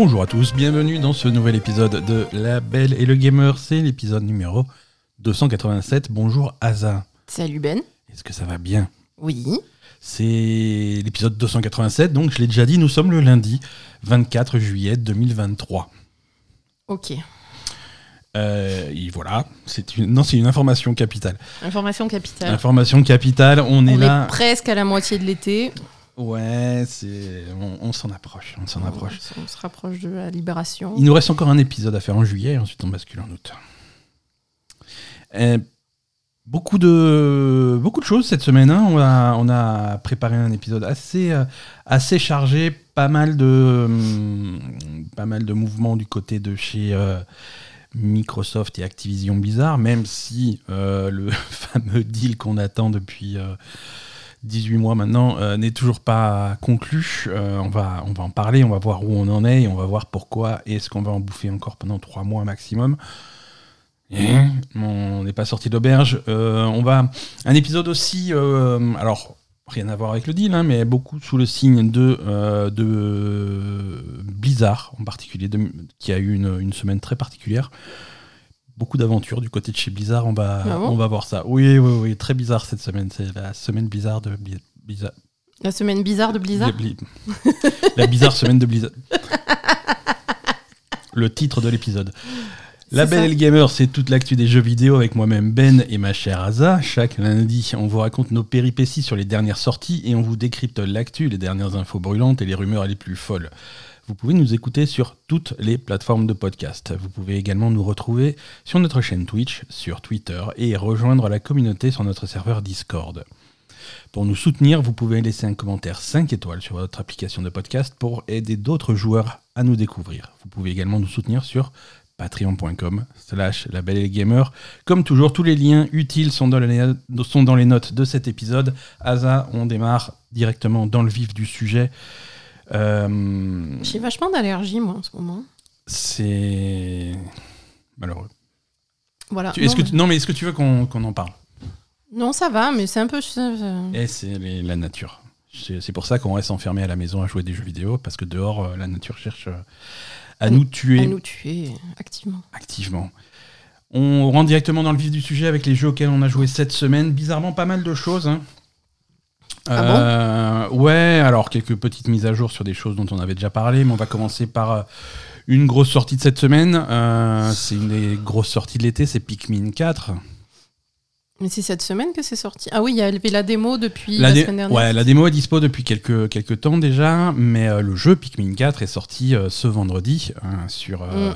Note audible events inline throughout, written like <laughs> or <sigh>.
Bonjour à tous, bienvenue dans ce nouvel épisode de La Belle et le Gamer. C'est l'épisode numéro 287. Bonjour Asa. Salut Ben. Est-ce que ça va bien? Oui. C'est l'épisode 287, donc je l'ai déjà dit, nous sommes le lundi 24 juillet 2023. Ok. Euh, et voilà, c'est une, non, c'est une information capitale. Information capitale. Information capitale, on, est là. est presque à la moitié de l'été. Ouais, c'est, on, on s'en approche, on s'en approche. On, se rapproche de la libération. Il nous reste encore un épisode à faire en juillet, et ensuite on bascule en août. Euh, beaucoup, de, beaucoup de choses cette semaine. hein. On, a, on a préparé un épisode assez, euh, assez chargé, pas mal, de, hum, pas mal de mouvements du côté de chez euh, Microsoft et Activision Blizzard, même si euh, le <laughs> fameux deal qu'on attend depuis... euh, 18 mois maintenant euh, n'est toujours pas conclu. Euh, on, va, on va en parler, on va voir où on en est et on va voir pourquoi est-ce qu'on va en bouffer encore pendant 3 mois maximum. Et on n'est pas sorti d'auberge. Euh, on va un épisode aussi, alors rien à voir avec le deal, hein, mais beaucoup sous le signe de, de Blizzard en particulier, de- qui a eu une, une semaine très particulière. Beaucoup d'aventures du côté de chez Blizzard, on va, Ah bon on va voir ça. Oui, oui, oui, très bizarre cette semaine. C'est la semaine bizarre de Bli- Blizzard. La semaine bizarre de Blizzard. Bli- la bizarre semaine de Blizzard. Le titre de l'épisode. La Belle et le Gamer, c'est toute l'actu des jeux vidéo avec moi-même Ben et ma chère Asa. Chaque lundi, on vous raconte nos péripéties sur les dernières sorties et on vous décrypte l'actu, les dernières infos brûlantes et les rumeurs les plus folles. Vous pouvez nous écouter sur toutes les plateformes de podcast. Vous pouvez également nous retrouver sur notre chaîne Twitch, sur Twitter et rejoindre la communauté sur notre serveur Discord. Pour nous soutenir, vous pouvez laisser un commentaire 5 étoiles sur votre application de podcast pour aider d'autres joueurs à nous découvrir. Vous pouvez également nous soutenir sur patreon.com slash la belle et gamer. Comme toujours, tous les liens utiles sont dans, les, sont dans les notes de cet épisode. Asa, on démarre directement dans le vif du sujet. Euh, J'ai vachement d'allergie, moi, en ce moment. c'est malheureux. Voilà. Tu- non, que mais- non, mais est-ce que tu veux qu'on qu'on en parle? Non, ça va, mais c'est un peu. euh, Et c'est les- la nature. C'est pour ça qu'on reste enfermé à la maison à jouer des jeux vidéo, parce que dehors, euh, la nature cherche euh, à nous tuer À nous tuer activement. activement. On rentre directement dans le vif du sujet avec les jeux auxquels on a joué cette semaine. Bizarrement, pas mal de choses. hein. Ah Euh, Ouais, alors quelques petites mises à jour sur des choses dont on avait déjà parlé, mais on va commencer par euh, une grosse sortie de cette semaine. Euh, c'est une des grosses sorties de l'été, c'est Pikmin 4. Mais c'est cette semaine que c'est sorti. Ah oui, il y avait la démo depuis La, semaine dernière. ouais, la démo est dispo depuis quelques, quelques temps déjà, mais euh, le jeu Pikmin 4 est sorti euh, ce vendredi hein, sur, euh, Mm.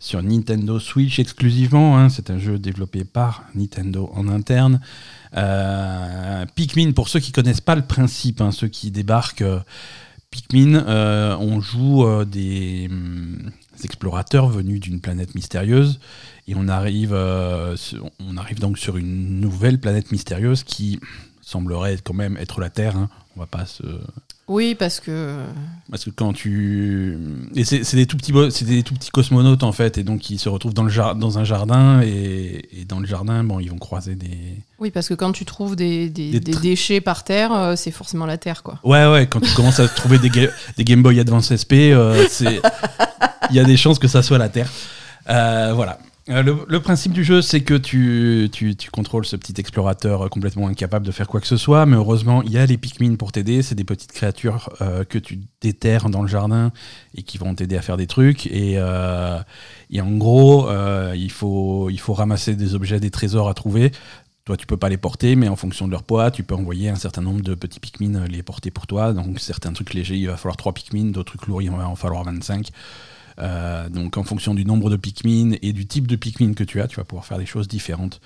sur Nintendo Switch exclusivement. hein. C'est un jeu développé par Nintendo en interne. Euh, Pikmin, pour ceux qui connaissent pas le principe, hein, ceux qui débarquent, euh, Pikmin, euh, on joue des, hum, explorateurs venus d'une planète mystérieuse et on arrive, on arrive donc sur une nouvelle planète mystérieuse qui semblerait quand même être la Terre. hein. On va pas se Oui, parce que. parce que quand tu et c'est des tout petits bo- c'est des tout petits cosmonautes en fait et donc ils se retrouvent dans le jar- dans un jardin et, et dans le jardin bon ils vont croiser des Oui, parce que quand tu trouves des, des- Des des tr- déchets par terre, euh, c'est forcément la terre, quoi. ouais ouais quand tu commences à trouver des, ga- des Game Boy Advance SP euh, c'est il y a des chances que ça soit la Terre Euh, voilà Euh, le, principe du jeu, c'est que tu, contrôles ce petit explorateur euh, complètement incapable de faire quoi que ce soit, mais heureusement, il y a les Pikmin pour t'aider. C'est des petites créatures euh, que tu déterres dans le jardin et qui vont t'aider à faire des trucs. Et, en gros, il, faut, ramasser des objets, des trésors à trouver. Toi, tu peux pas les porter, mais en fonction de leur poids, tu peux envoyer un certain nombre de petits Pikmin les porter pour toi. Donc, certains trucs légers, il va falloir 3 Pikmin, d'autres trucs lourds, il va en falloir 25. Euh, donc en fonction du nombre de Pikmin et du type de Pikmin que tu as, tu vas pouvoir faire des choses différentes.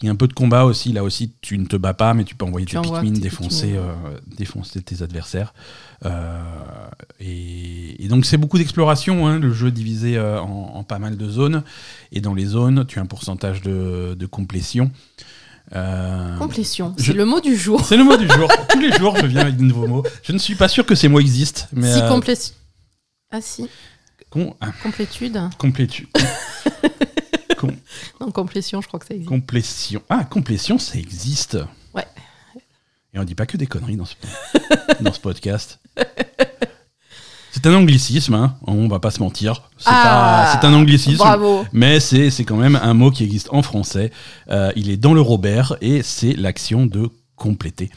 Il y a un peu de combat aussi, là aussi tu ne te bats pas, mais tu peux envoyer Tu tes Pikmin défoncer, euh, défoncer tes adversaires. Euh, et, et donc c'est beaucoup d'exploration, hein, le jeu est divisé en, en pas mal de zones, et dans les zones tu as un pourcentage de, de complétion. Euh, Complétion, c'est le mot du jour. c'est le mot du jour. <laughs> Tous les jours, je viens avec de nouveaux mots. Je ne suis pas sûr que ces mots existent, mais si euh, complétion. Ah si, com- complétude. complétu- <laughs> com- Non, complétion, je crois que ça existe. complétion. Ah, complétion, ça existe. Ouais. Et on dit pas que des conneries dans ce, dans ce podcast. C'est un anglicisme, hein. on va pas se mentir. C'est Ah, un anglicisme. Bravo. Mais c'est c'est quand même un mot qui existe en français. Euh, il est dans le Robert et c'est l'action de compléter.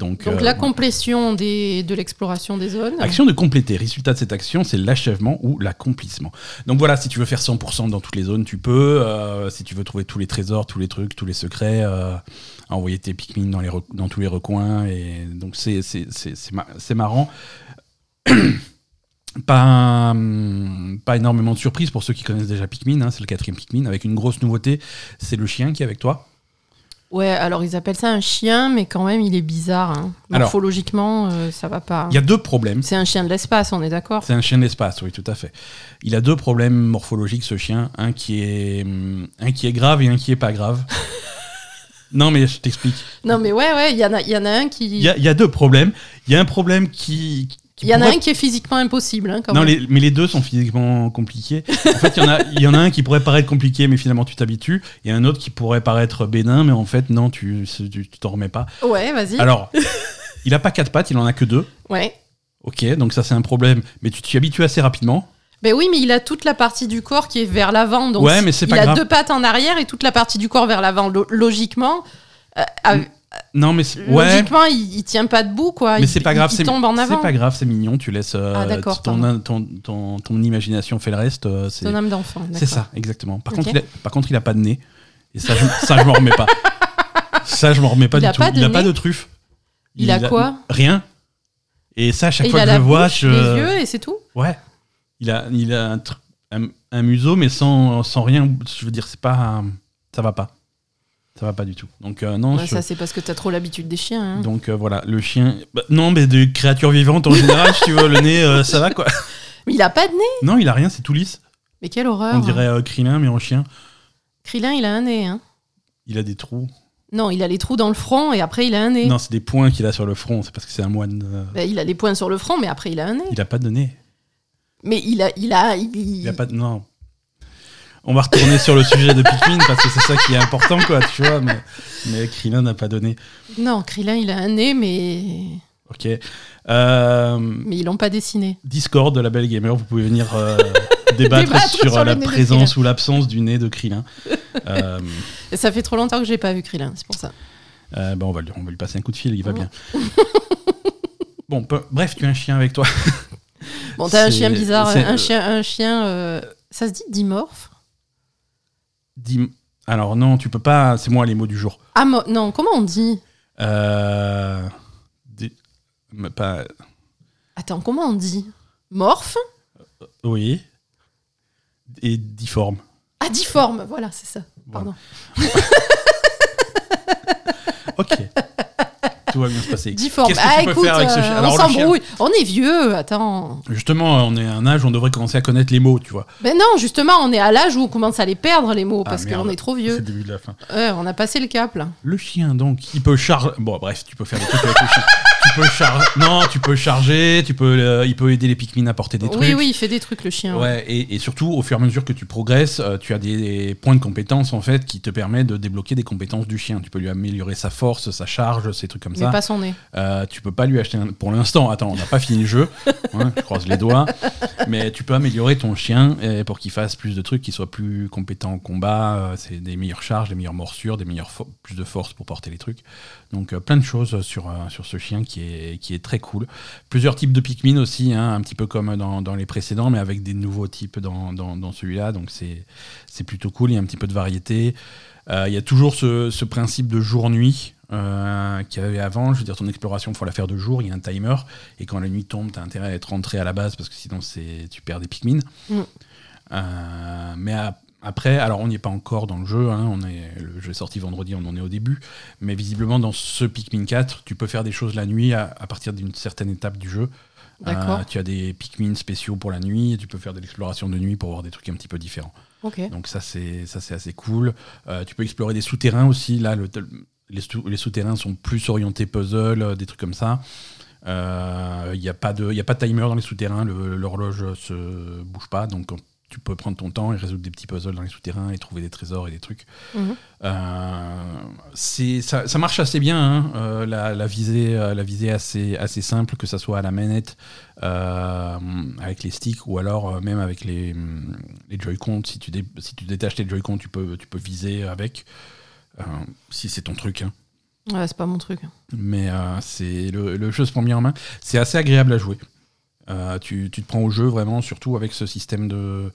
Donc, Donc euh, la complétion des, de l'exploration des zones. Action de compléter. Résultat de cette action, c'est l'achèvement ou l'accomplissement. Donc voilà, si tu veux faire 100% dans toutes les zones, tu peux. Euh, si tu veux trouver tous les trésors, tous les trucs, tous les secrets, euh, envoyer tes Pikmin dans, les rec- dans tous les recoins. Et donc c'est c'est- c'est- c'est ma- c'est marrant. <coughs> Pas, hum, pas énormément de surprises pour ceux qui connaissent déjà Pikmin, hein, c'est le quatrième Pikmin, avec une grosse nouveauté, c'est le chien qui est avec toi. Ouais, alors ils appellent ça un chien, mais quand même il est bizarre. hein. Morphologiquement, euh, ça va pas. Il y a deux problèmes. C'est un chien de l'espace, on est d'accord? C'est un chien de l'espace, oui, tout à fait. Il a deux problèmes morphologiques, ce chien. Un qui est, hum, un qui est grave et un qui est pas grave. <laughs> non, mais je t'explique. Non, mais ouais, ouais, il y, en a- il y en a un qui. Il y a, il y a deux problèmes. Il y a un problème qui. Il y en a un qui est physiquement impossible. hein, quand Non, même. les- mais les deux sont physiquement compliqués. En fait, il y, en a, <laughs> il y en a un qui pourrait paraître compliqué, mais finalement tu t'habitues. Il y a un autre qui pourrait paraître bénin, mais en fait, non, tu t'en remets pas. Ouais, vas-y. Alors, <laughs> il a pas quatre pattes, il en a que deux. Ouais. Ok, donc ça c'est un problème, mais tu t'y habitues assez rapidement. Ben oui, mais il a toute la partie du corps qui est vers l'avant. Donc Ouais, mais c'est il pas a grave. deux pattes en arrière et toute la partie du corps vers l'avant. Lo- logiquement, euh, Non, mais ouais. logiquement, il, il tient pas debout, quoi. Mais Il- c'est pas il- grave, il c'est tombe en c'est avant. pas grave, c'est mignon. Tu laisses euh, Ah, ton, ton, ton, ton imagination fait le reste. euh, c'est Ton âme d'enfant. c'est ça, exactement. Par, Ok. contre, il a, par contre, il a pas de nez. Et ça, je, ça, je m'en remets pas. <laughs> Ça, je m'en remets pas Il du a tout. pas il a nez pas de truffe. Il a quoi Rien. Et ça, à chaque Et il fois a que je le vois, je. les yeux et c'est tout. Ouais. Il a, il a un, un, un museau, mais sans, sans rien. Je veux dire, c'est pas. Ça va pas. Ça va pas du tout. Donc, euh, non, Ouais, je- ça, c'est parce que t'as trop l'habitude des chiens. hein. donc euh, voilà, le chien. bah, non, mais de créatures vivantes en général, <laughs> si tu veux, le nez, euh, ça va quoi. <laughs> Mais il a pas de nez. Non, il a rien, c'est tout lisse. Mais quelle horreur. On dirait euh, Krillin, mais en chien. Krillin, il a un nez. Hein. Il a des trous. Non, il a les trous dans le front et après il a un nez. Non, c'est des points qu'il a sur le front, c'est parce que c'est un moine. Ben, il a les points sur le front, mais après il a un nez. Il a pas de nez. Mais il a, il a, il, Il a pas de. Non. On va retourner sur le sujet de Pikmin parce que c'est ça qui est important, quoi, tu vois. Mais, mais Krillin n'a pas nez. Non, Krillin, il a un nez, mais Ok. Euh, mais ils l'ont pas dessiné. Discord de la Belle Gamer, vous pouvez venir euh, <laughs> débattre, Débattre sur, la présence ou l'absence du nez de Krillin. <laughs> Euh, Et ça fait trop longtemps que j'ai pas vu Krillin, c'est pour ça. Euh, bah, on, va lui, on va lui passer un coup de fil, il va Oh. bien. <laughs> bon, bref, tu as un chien avec toi. Bon, t'as un chien bizarre, un chien, un chien. Ça se dit dimorphe? Dis- Alors non, tu peux pas, c'est moi les mots du jour. Ah mo- non, comment on dit? Euh... di- mais Pas... Attends, comment on dit? Morphe? Oui. Et difforme. Ah, difforme, voilà, c'est ça. Pardon. <laughs> Ok. Tout va bien se passer. Difforme. Qu'est-ce que ah, tu peux écoute, faire avec ce euh, chien on Alors, chien- s'embrouille. On est vieux, attends. Justement, on est à un âge où on devrait commencer à connaître les mots, tu vois. Ben non, justement, on est à l'âge où on commence à les perdre, les mots, Ah, parce qu'on est trop C'est vieux. le début de la fin. Ouais, on a passé le cap, là. Le chien, donc, il peut charger. Bon, bref, tu peux faire des trucs avec le chien. Tu peux charger. Non, tu peux charger. Tu peux. euh, Il peut aider les Pikmin à porter des trucs. Oui, oui, il fait des trucs, le chien. Ouais, et, et surtout, au fur et à mesure que tu progresses, euh, tu as des points de compétences en fait qui te permettent de débloquer des compétences du chien. Tu peux lui améliorer sa force, sa charge, ces trucs comme Mais ça. pas son nez. Euh, tu peux pas lui acheter un... pour l'instant. Attends, on n'a pas fini le jeu. <laughs> hein, je croise les doigts. Mais tu peux améliorer ton chien pour qu'il fasse plus de trucs, qu'il soit plus compétent en combat. c'est des meilleures charges, des meilleures morsures, des meilleures plus de force pour porter les trucs. Donc euh, plein de choses sur, euh, sur ce chien qui est, qui est très cool. Plusieurs types de Pikmin aussi, hein, un petit peu comme dans, dans les précédents, mais avec des nouveaux types dans, dans, dans celui-là. Donc c'est plutôt cool, il y a un petit peu de variété. Euh, Il y a toujours ce, ce principe de jour-nuit euh, qu'il y avait avant. Je veux dire, ton exploration, il faut la faire de jour, il y a un timer. Et quand la nuit tombe, tu as intérêt à être rentré à la base parce que sinon tu perds des Pikmin. Mm. Euh, mais à- après, alors on n'y est pas encore dans le jeu, hein, on est, le jeu est sorti vendredi, on en est au début. Mais visiblement, dans ce Pikmin 4, tu peux faire des choses la nuit à, à partir d'une certaine étape du jeu. Euh, tu as des Pikmin spéciaux pour la nuit et tu peux faire de l'exploration de nuit pour voir des trucs un petit peu différents. Ok. Donc ça c'est ça c'est assez cool. Euh, tu peux explorer des souterrains aussi. Là, le- les, sou- les souterrains sont plus orientés puzzle, euh, des trucs comme ça. Euh, Il n'y a pas de y a pas de timer dans les souterrains. L'horloge se bouge pas, donc tu peux prendre ton temps et résoudre des petits puzzles dans les souterrains et trouver des trésors et des trucs. Euh, c'est ça, ça marche assez bien. hein. Euh, la, la visée, euh, la visée assez assez simple, que ça soit à la manette euh, avec les sticks ou alors même avec les, les Joy-Con. Si tu dé- si tu détaches les Joy-Con, tu peux tu peux viser avec. si c'est ton truc. hein. Ouais, c'est pas mon truc. Mais c'est le, le jeu se prend bien en main. C'est assez agréable à jouer. Euh, tu, tu te prends au jeu vraiment, surtout avec ce système de,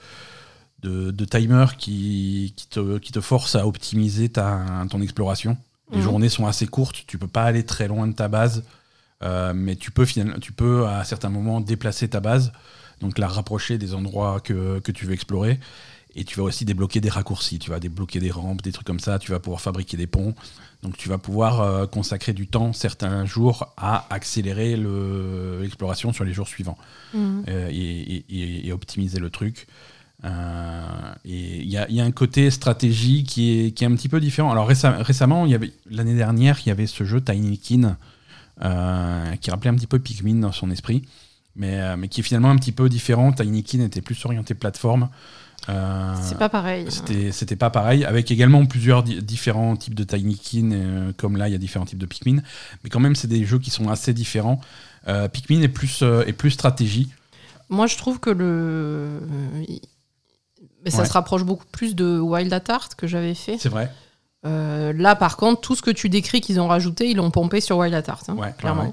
de, de timer qui, qui, te, qui te force à optimiser ta, ton exploration. Les Mhm. journées sont assez courtes, tu peux pas aller très loin de ta base, euh, mais tu peux, finalement, tu peux à certains moments déplacer ta base, donc la rapprocher des endroits que, que tu veux explorer. Et tu vas aussi débloquer des raccourcis, tu vas débloquer des rampes, des trucs comme ça, tu vas pouvoir fabriquer des ponts. Donc tu vas pouvoir euh, consacrer du temps certains jours à accélérer le- l'exploration sur les jours suivants Mhm. euh, et, et- et- et optimiser le truc. Euh, et il y a, il y a un côté stratégie qui est, qui est un petit peu différent. Alors récem- récemment, l'année dernière, il y avait ce jeu Tiny Kin euh, qui rappelait un petit peu Pikmin dans son esprit, mais, mais qui est finalement un petit peu différent. Tiny Kin était plus orienté plateforme. Euh, C'est pas pareil. c'était c'était pas pareil, avec également plusieurs di- différents types de Tiny Kin, euh, comme là il y a différents types de Pikmin, mais quand même c'est des jeux qui sont assez différents. Euh, Pikmin est plus, euh, est plus stratégie. Moi, je trouve que le. Mais ça Ouais. se rapproche beaucoup plus de Wild at Heart que j'avais fait. C'est vrai. Là, par contre, tout ce que tu décris qu'ils ont rajouté, ils l'ont pompé sur Wild at Heart. hein, Ouais, clairement. ouais.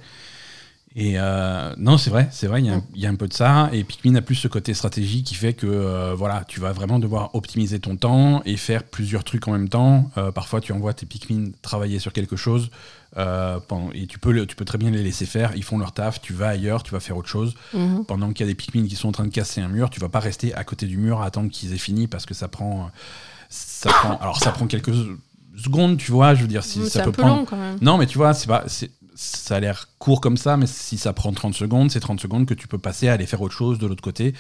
Et euh, non, c'est vrai, c'est vrai, il y, a un- il y a un peu de ça. Et Pikmin a plus ce côté stratégie qui fait que euh, voilà, tu vas vraiment devoir optimiser ton temps et faire plusieurs trucs en même temps. Euh, parfois, tu envoies tes Pikmin travailler sur quelque chose euh, pendant- et tu peux, le- tu peux très bien les laisser faire. Ils font leur taf, tu vas ailleurs, tu vas faire autre chose. Mhm. pendant qu'il y a des Pikmin qui sont en train de casser un mur, tu vas pas rester à côté du mur à attendre qu'ils aient fini parce que ça prend, ça prend, alors ça prend quelques secondes, tu vois, je veux dire, si ça C'est un peut peu prendre. long quand même. Non, mais tu vois, c'est pas, c'est- ça a l'air court comme ça, mais si ça prend 30 secondes, c'est 30 secondes que tu peux passer à aller faire autre chose de l'autre côté.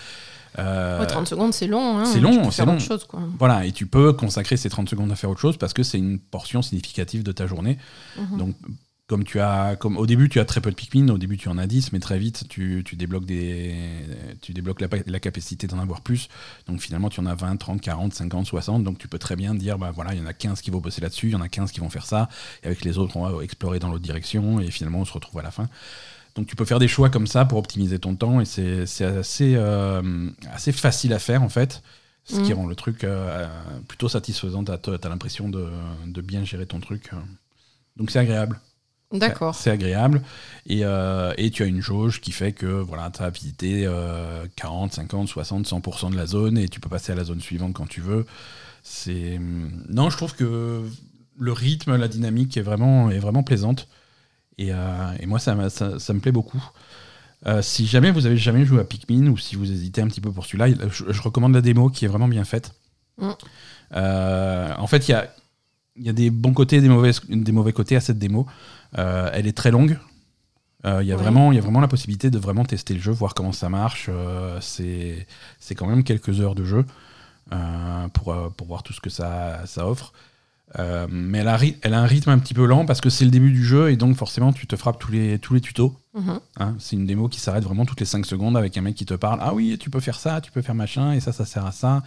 Euh, Ouais, 30 secondes, c'est long. hein. c'est long, c'est long. autre chose, quoi. Voilà, et tu peux consacrer ces 30 secondes à faire autre chose parce que c'est une portion significative de ta journée. Mhm. Donc, comme tu as, comme au début, tu as très peu de Pikmin, au début, tu en as 10, mais très vite, tu, tu débloques, des, tu débloques la, la capacité d'en avoir plus. Donc, finalement, tu en as 20, 30, 40, 50, 60. Donc, tu peux très bien dire, bah voilà, il y en a 15 qui vont bosser là-dessus, il y en a 15 qui vont faire ça, et avec les autres, on va explorer dans l'autre direction, et finalement, on se retrouve à la fin. Donc, tu peux faire des choix comme ça pour optimiser ton temps, et c'est assez, euh, assez facile à faire, en fait. Ce qui Mhm. rend le truc euh, plutôt satisfaisant. Tu as, l'impression de, de bien gérer ton truc. Donc, c'est agréable. D'accord. C'est agréable. Et, euh, et tu as une jauge qui fait que voilà, tu as visité euh, 40, 50, 60, 100% de la zone et tu peux passer à la zone suivante quand tu veux. C'est Non, je trouve que le rythme, la dynamique est vraiment, est vraiment plaisante. Et, euh, et moi, ça, ça, ça me plaît beaucoup. Euh, si jamais vous avez jamais joué à Pikmin ou si vous hésitez un petit peu pour celui-là, il- je, je recommande la démo qui est vraiment bien faite. Mm. En fait, il y a, y a des bons côtés et des mauvais, des mauvais côtés à cette démo. Euh, elle est très longue. Euh, Il y, a Ouais. vraiment- il y a vraiment la possibilité de vraiment tester le jeu, voir comment ça marche. Euh, c'est quand même quelques heures de jeu euh, pour, pour voir tout ce que ça, ça offre. Mais elle a, elle a un rythme un petit peu lent parce que c'est le début du jeu et donc forcément tu te frappes tous les, tous les tutos. Mhm. hein. c'est une démo qui s'arrête vraiment toutes les 5 secondes avec un mec qui te parle Ah oui, tu peux faire ça, tu peux faire machin, et ça, ça sert à ça.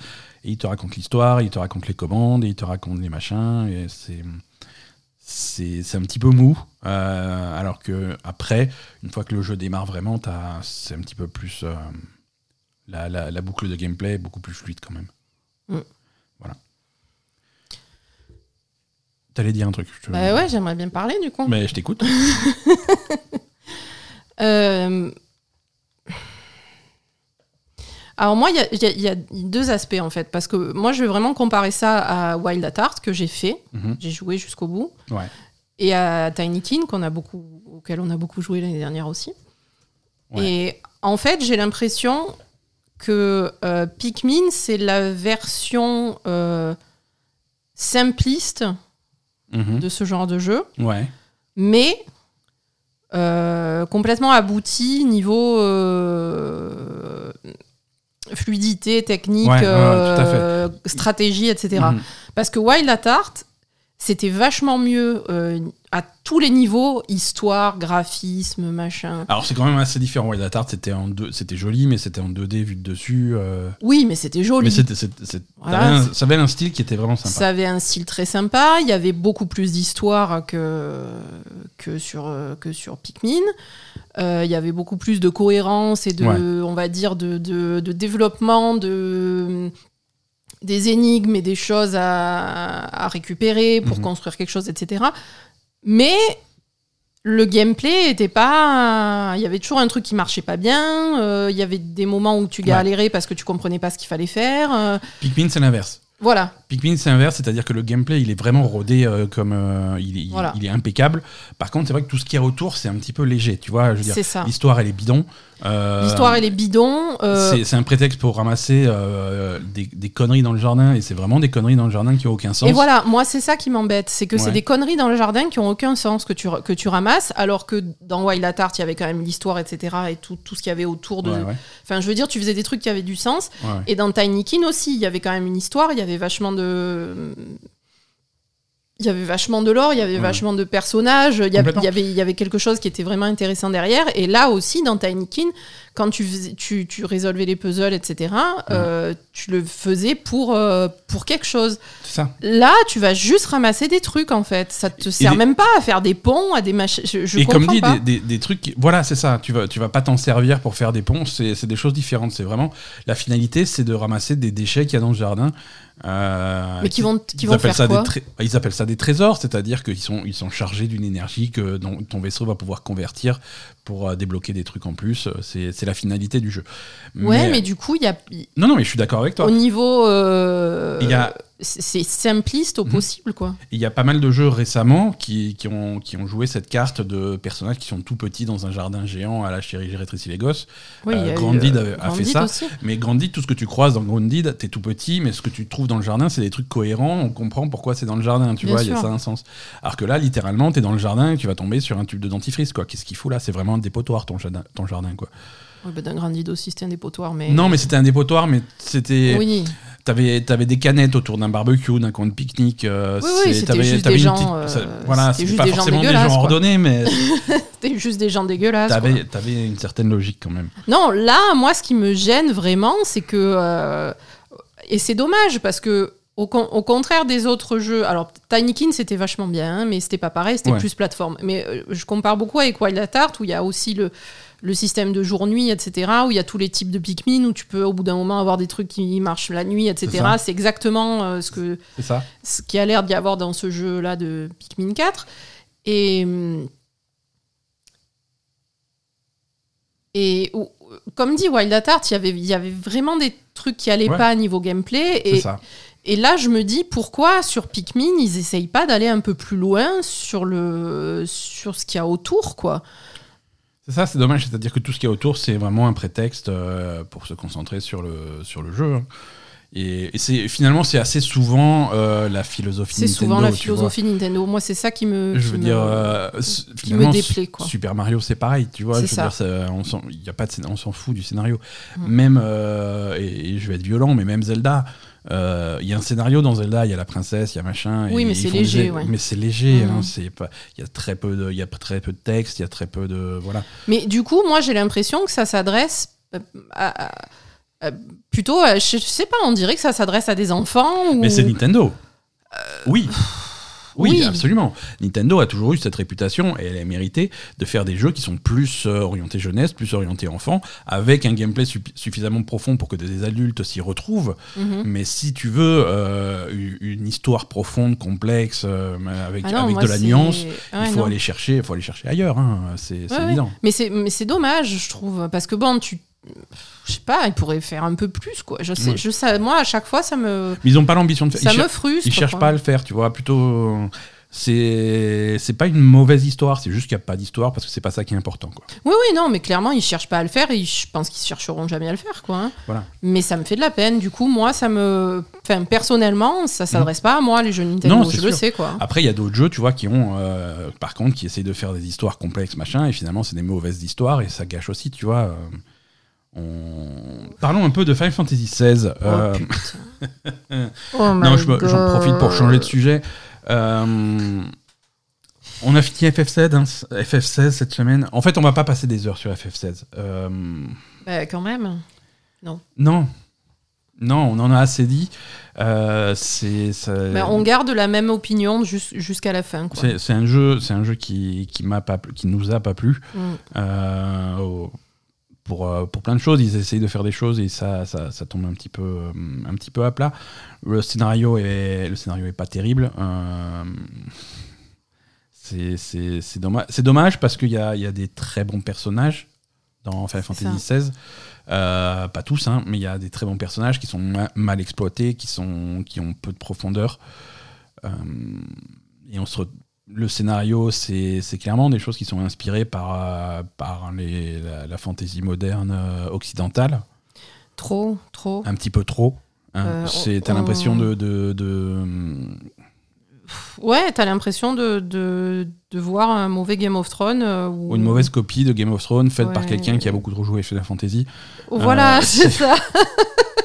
Et il te raconte l'histoire, il te raconte les commandes, et il te raconte les machins. Et c'est. C'est un petit peu mou, euh, alors que après, une fois que le jeu démarre vraiment, c'est un petit peu plus. euh, la, la- la boucle de gameplay est beaucoup plus fluide quand même. Mm. Voilà. T'allais dire un truc. je te- Bah ouais, j'aimerais bien parler du coup. Mais je t'écoute. <laughs> <laughs> Euh, Alors moi, il y a- y, y deux aspects en fait, parce que moi, je vais vraiment comparer ça à Wild at Heart que j'ai fait, Mhm. j'ai joué jusqu'au bout, Ouais. et à Tiny Kin qu'on a beaucoup, auquel on a beaucoup joué l'année dernière aussi. Ouais. Et en fait, j'ai l'impression que euh, Pikmin, c'est la version euh, simpliste Mhm. de ce genre de jeu, Ouais. mais euh, complètement abouti niveau fluidité, technique, Ouais, ouais, euh, stratégie, etc. Mhm. Parce que Wild at Heart, c'était vachement mieux. euh, à tous les niveaux, histoire, graphisme, machin. Alors c'est quand même assez différent. Wild at Heart, c'était en deux, c'était joli, mais c'était en 2D vu de dessus. euh, Oui, mais c'était joli. Mais c'était, Voilà, ça avait un style qui était vraiment sympa. Ça avait un style très sympa. Il y avait beaucoup plus d'histoire que, que, sur, que sur Pikmin. Euh, il y avait beaucoup plus de cohérence et de, Ouais. on va dire, de, de, de développement de, des énigmes et des choses à, à récupérer pour Mhm. construire quelque chose, etc. Mais le gameplay était pas. Il y avait toujours un truc qui marchait pas bien. euh, il y avait des moments où tu Ouais. galérais parce que tu comprenais pas ce qu'il fallait faire. euh, Pikmin, c'est l'inverse. Voilà. Pikmin, c'est l'inverse, c'est-à-dire que le gameplay, il est vraiment rodé euh, comme. euh, il, il- Voilà. il est impeccable. Par contre, c'est vrai que tout ce qu'il y a autour, c'est un petit peu léger. Tu vois, je veux dire, C'est ça. l'histoire, elle est bidon. Euh, L'histoire, elle est bidon. euh, C'est c'est un prétexte pour ramasser euh, des, des conneries dans le jardin, et c'est vraiment des conneries dans le jardin qui n'ont aucun sens. et voilà, moi, c'est ça qui m'embête. C'est que Ouais. c'est des conneries dans le jardin qui ont aucun sens que tu, que tu ramasses, alors que dans Wild at Heart, il y avait quand même l'histoire, etc. et tout, tout ce qu'il y avait autour de. Ouais, ouais, Enfin, je veux dire, tu faisais des trucs qui avaient du sens. ouais, ouais. Et dans Tiny Kin aussi, il y avait quand même une histoire, il y avait vachement de. Il y avait vachement de lore, il y avait Ouais. vachement de personnages, il y, avait, il, y avait, il y avait quelque chose qui était vraiment intéressant derrière. Et là aussi, dans Tiny Kin, quand tu, faisais- tu, tu résolvais les puzzles, etc., euh, tu le faisais pour, euh, pour quelque chose. Ça. Là, tu vas juste ramasser des trucs, en fait. Ça te sert des- même pas à faire des ponts, à des machins. Je, je et comme dit, pas. des, des- des trucs. qui- Voilà, c'est ça. Tu vas, tu vas pas t'en servir pour faire des ponts. C'est des choses différentes. C'est vraiment. La finalité, c'est de ramasser des déchets qu'il y a dans le jardin. euh, Mais qui vont, qui ils vont appellent faire ça quoi des ils appellent ça des trésors, c'est-à-dire qu'ils sont, ils sont chargés d'une énergie que dont ton vaisseau va pouvoir convertir pour euh, débloquer des trucs en plus. Euh, C'est c'est la finalité du jeu. Ouais, mais, du coup, il y a, Non, non, mais je suis d'accord avec toi. au niveau. euh, Il y a- c'est simpliste au Mhm. possible, quoi. Il y a pas mal de jeux récemment qui, qui ont, qui ont joué cette carte de personnages qui sont tout petits dans un jardin géant à la chérie, j'ai rétréci les gosses. Oui, Euh, Grandid euh, a- a fait ça. aussi. Mais Grandid, tout ce que tu croises dans Grandid, t'es tout petit, mais ce que tu trouves dans le jardin, c'est des trucs cohérents. On comprend pourquoi c'est dans le jardin, tu Bien vois, il y a ça un sens. Alors que là, littéralement, t'es dans le jardin et tu vas tomber sur un tube de dentifrice, quoi. Qu'est-ce qu'il fout là? C'est vraiment un dépotoir, ton jardin, ton jardin quoi. Oui, bah, d'un Grandid aussi, c'était un dépotoir, mais. Non, mais c'était un dépotoir, mais c'était. Oui, T'avais, t'avais des canettes autour d'un barbecue, d'un coin de pique-nique. euh, Oui, c'était juste des gens, petite- ça- voilà, c'était pas des gens forcément des gens ordonnés, mais <laughs> c'était juste des gens dégueulasses. t'avais, t'avais une certaine logique quand même. Non, là, moi, ce qui me gêne vraiment, c'est que. euh, Et c'est dommage, parce que. Au, con- au contraire des autres jeux, alors Tiny Kin c'était vachement bien, hein, mais c'était pas pareil, c'était Ouais. plus plateforme. Mais euh, je compare beaucoup avec Wild at Heart où il y a aussi le, le système de jour-nuit, etc., où il y a tous les types de Pikmin, où tu peux au bout d'un moment avoir des trucs qui marchent la nuit, etc. C'est exactement euh, ce, que, ça ce qui a l'air d'y avoir dans ce jeu-là de Pikmin 4. Et. hum, Et comme dit Wild at il y avait- il y avait vraiment des trucs qui allaient Ouais. pas niveau gameplay. Et, ça. et là, je me dis pourquoi sur Pikmin, ils essayent pas d'aller un peu plus loin sur, le, sur ce qu'il y a autour, quoi? C'est ça, c'est dommage. C'est-à-dire que tout ce qu'il y a autour, c'est vraiment un prétexte euh, pour se concentrer sur le, sur le jeu. hein. Et, et c'est, finalement, c'est assez souvent euh, la philosophie C'est Nintendo. souvent la philosophie Nintendo. Moi, c'est ça qui me. Je qui veux me- dire, euh, qui me déplaît, quoi. Super Mario, c'est pareil, tu vois. C'est Je veux ça. dire, ça- on s'en, y a pas de, scén- on s'en fout du scénario. Mm. Même, euh, et, et je vais être violent, mais même Zelda, il y a un scénario dans Zelda, il y a la princesse, il y a machin. Oui, et mais c'est des- léger, ouais. Mais c'est léger, hein, c'est pas. Il y a très peu de, il y a très peu de texte, il y a très peu de, voilà. Mais du coup, moi, j'ai l'impression que ça s'adresse euh, à- à- à- plutôt, je, sais pas, on dirait que ça s'adresse à des enfants. Ou... Mais c'est Nintendo. oui. Oui, oui. absolument. Nintendo a toujours eu cette réputation, et elle a mérité, de faire des jeux qui sont plus euh, orientés jeunesse, plus orientés enfants, avec un gameplay su- suffisamment profond pour que des adultes s'y retrouvent. Mhm. Mais si tu veux euh, une histoire profonde, complexe, euh, avec, Ah non, avec moi, de la nuance, Ouais, il faut non. aller chercher, faut aller chercher ailleurs. hein. C'est Ouais, évident. Mais c'est dommage, je trouve, parce que bon, tu, je sais pas, ils pourraient faire un peu plus, quoi. Je sais, Ouais. je sais, moi, à chaque fois, ça me, Mais ils n'ont pas l'ambition de faire. ça ils me frustre. Ils cherchent quoi. pas à le faire, tu vois. Plutôt, c'est c'est pas une mauvaise histoire. C'est juste qu'il n'y a pas d'histoire parce que c'est pas ça qui est important, quoi. Oui, oui, non, mais clairement, ils cherchent pas à le faire et je pense qu'ils chercheront jamais à le faire, quoi. hein. Voilà. Mais ça me fait de la peine. Du coup, moi, ça me, enfin, personnellement, ça s'adresse pas à moi les jeux Nintendo. Mhm. Non, je le sais, quoi. Après, il y a d'autres jeux, tu vois, qui ont, euh, par contre, qui essayent de faire des histoires complexes, machin, et finalement, c'est des mauvaises histoires et ça gâche aussi, tu vois. euh, on- Parlons un peu de Final Fantasy XVI. euh, Oh, putain. <laughs> Oh non, my je me- j'en profite pour changer de sujet. Euh, On a fini FF16, hein, FF16 cette semaine. En fait, on va pas passer des heures sur FF16. Euh, Bah, quand même. non. Non, on en a assez dit. Euh, c'est, ça- Bah, on garde la même opinion jus- jusqu'à la fin. Quoi. c'est, c'est un jeu, c'est un jeu qui, qui m'a pas, qui nous a pas plu. Mm. Euh, au- pour, euh, pour plein de choses, ils essayent de faire des choses et ça, ça, ça tombe un petit, peu, euh, un petit peu à plat. Le scénario est, le scénario est pas terrible. Euh, c'est, dommage, c'est dommage parce qu'il y a, y a des très bons personnages dans Final Fantasy XVI. Euh, pas tous, hein, mais il y a des très bons personnages qui sont ma- mal exploités, qui, sont, qui ont peu de profondeur. Euh, et on se le scénario, c'est clairement des choses qui sont inspirées par, euh, par les, la, la fantasy moderne euh, occidentale, Trop, trop. un petit peu trop. hein. Euh, on- T'as l'impression on- de, de, de- Ouais, t'as l'impression de, de, de voir un mauvais Game of Thrones. euh, ou une mauvaise copie de Game of Thrones faite par quelqu'un qui a beaucoup trop joué Final Fantasy. Voilà, Euh, <laughs> c'est ça. <laughs>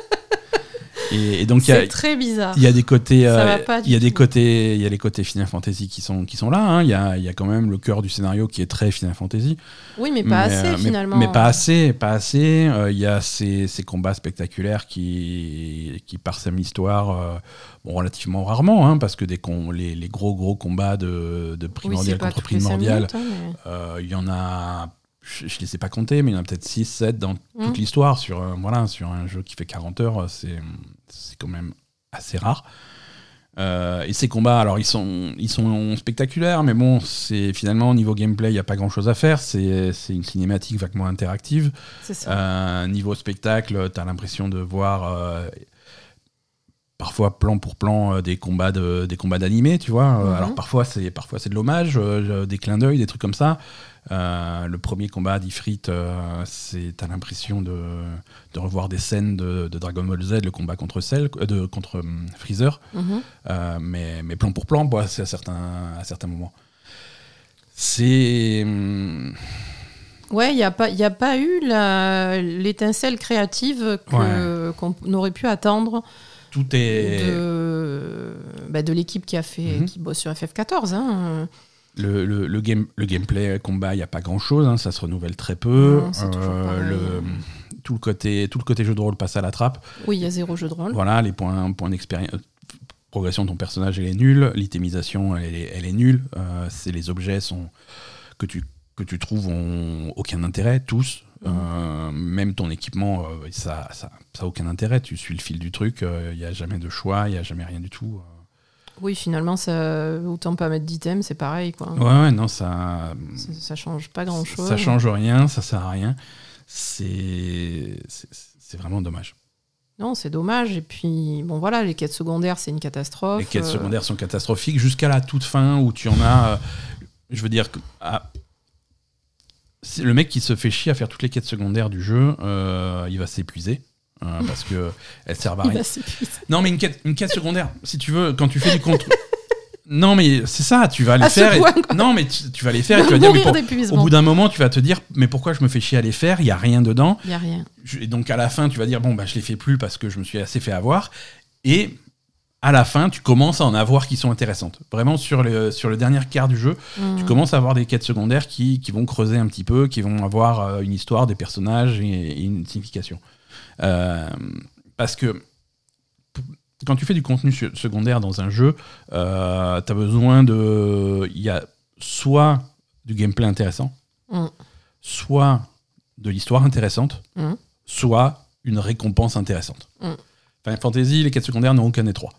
Et, et donc il y a, C'est très bizarre. Il y a des côtés, euh, il y a des tout. côtés, il y a les côtés Final Fantasy qui sont qui sont là. hein. Il y a il y a quand même le cœur du scénario qui est très Final Fantasy. Oui, mais pas Mais, assez euh, finalement. Mais, pas assez, pas assez. Euh, Il y a ces, ces combats spectaculaires qui qui parsèment l'histoire. euh, bon, relativement rarement, hein, parce que des les, les gros gros combats de, de primordial contre primordial, mais- il y en a. Je, je les ai pas comptés, mais il y en a peut-être 6, 7 dans toute Mm. l'histoire. Sur, euh, voilà, sur un jeu qui fait 40 heures, c'est c'est quand même assez rare. Euh, et ces combats, alors ils sont, ils sont spectaculaires, mais bon, c'est finalement au niveau gameplay, il n'y a pas grand chose à faire. C'est une cinématique vaguement interactive. C'est ça. Euh, niveau spectacle, tu as l'impression de voir euh, parfois plan pour plan euh, des combats de, des combats d'animé, tu vois. Euh, Mhm. Alors parfois c'est parfois c'est de l'hommage, euh, des clins d'œil, des trucs comme ça. Euh, le premier combat d'Ifrit, euh, c'est t'as l'impression de, de revoir des scènes de, de Dragon Ball Z, le combat contre Cell, de contre hum, Freezer, Mhm. mais, mais plan pour plan, bah, c'est à certains à certains moments. C'est hum, Ouais, il n'y a, pas- y a pas eu l'étincelle créative qu'on aurait pu attendre tout est de, bah, de l'équipe qui a fait, Mhm. qui bosse sur FF14. hein. Le, le, le game, le gameplay combat, il n'y a pas grand chose, ça se renouvelle très peu. Non, le, tout, le côté, tout le côté jeu de rôle passe à la trappe. Oui, il y a zéro jeu de rôle. Voilà, les points, points d'expérience. Progression de ton personnage, elle est nulle. L'itémisation, elle est, elle est nulle. Euh, c'est les objets sont, que, tu, que tu trouves ont aucun intérêt, tous. Euh, même ton équipement, euh, ça n'a ça, ça aucun intérêt. Tu suis le fil du truc, il n'y a jamais de choix, il n'y a jamais rien du tout. Oui, finalement, ça, autant pas mettre d'items, c'est pareil. Quoi. Ouais, ouais, non, ça. Ça, ça change pas grand-chose. Ça change rien, ça sert à rien. C'est vraiment dommage. Non, c'est dommage. Et puis, bon, voilà, les quêtes secondaires, c'est une catastrophe. Les quêtes Euh, secondaires sont catastrophiques jusqu'à la toute fin où tu en as. euh, je veux dire que. Le mec qui se fait chier à faire toutes les quêtes secondaires du jeu, euh, il va s'épuiser. euh, <laughs> parce que elles servent à rien. Non, mais une quête, une quête secondaire, si tu veux, quand tu fais du contre. <laughs> non, mais c'est ça, tu vas les À faire. et- point. Non, mais tu, tu vas les faire et <laughs> tu vas dire. mais pour-. Au bout d'un moment, tu vas te dire, mais pourquoi je me fais chier à les faire? Il y a rien dedans. Il n'y a rien. Et donc à la fin, tu vas dire bon bah je les fais plus parce que je me suis assez fait avoir. Et à la fin, tu commences à en avoir qui sont intéressantes. Vraiment sur le sur le dernier quart du jeu, tu Mhm. commences à avoir des quêtes secondaires qui, qui vont creuser un petit peu, qui vont avoir euh, une histoire, des personnages et, et une signification. Euh, parce que quand tu fais du contenu se- secondaire dans un jeu, tu as besoin de. Il y a soit du gameplay intéressant, Mm. soit de l'histoire intéressante, Mm. soit une récompense intéressante. Mm. Final Fantasy, les quêtes secondaires n'ont aucun des trois.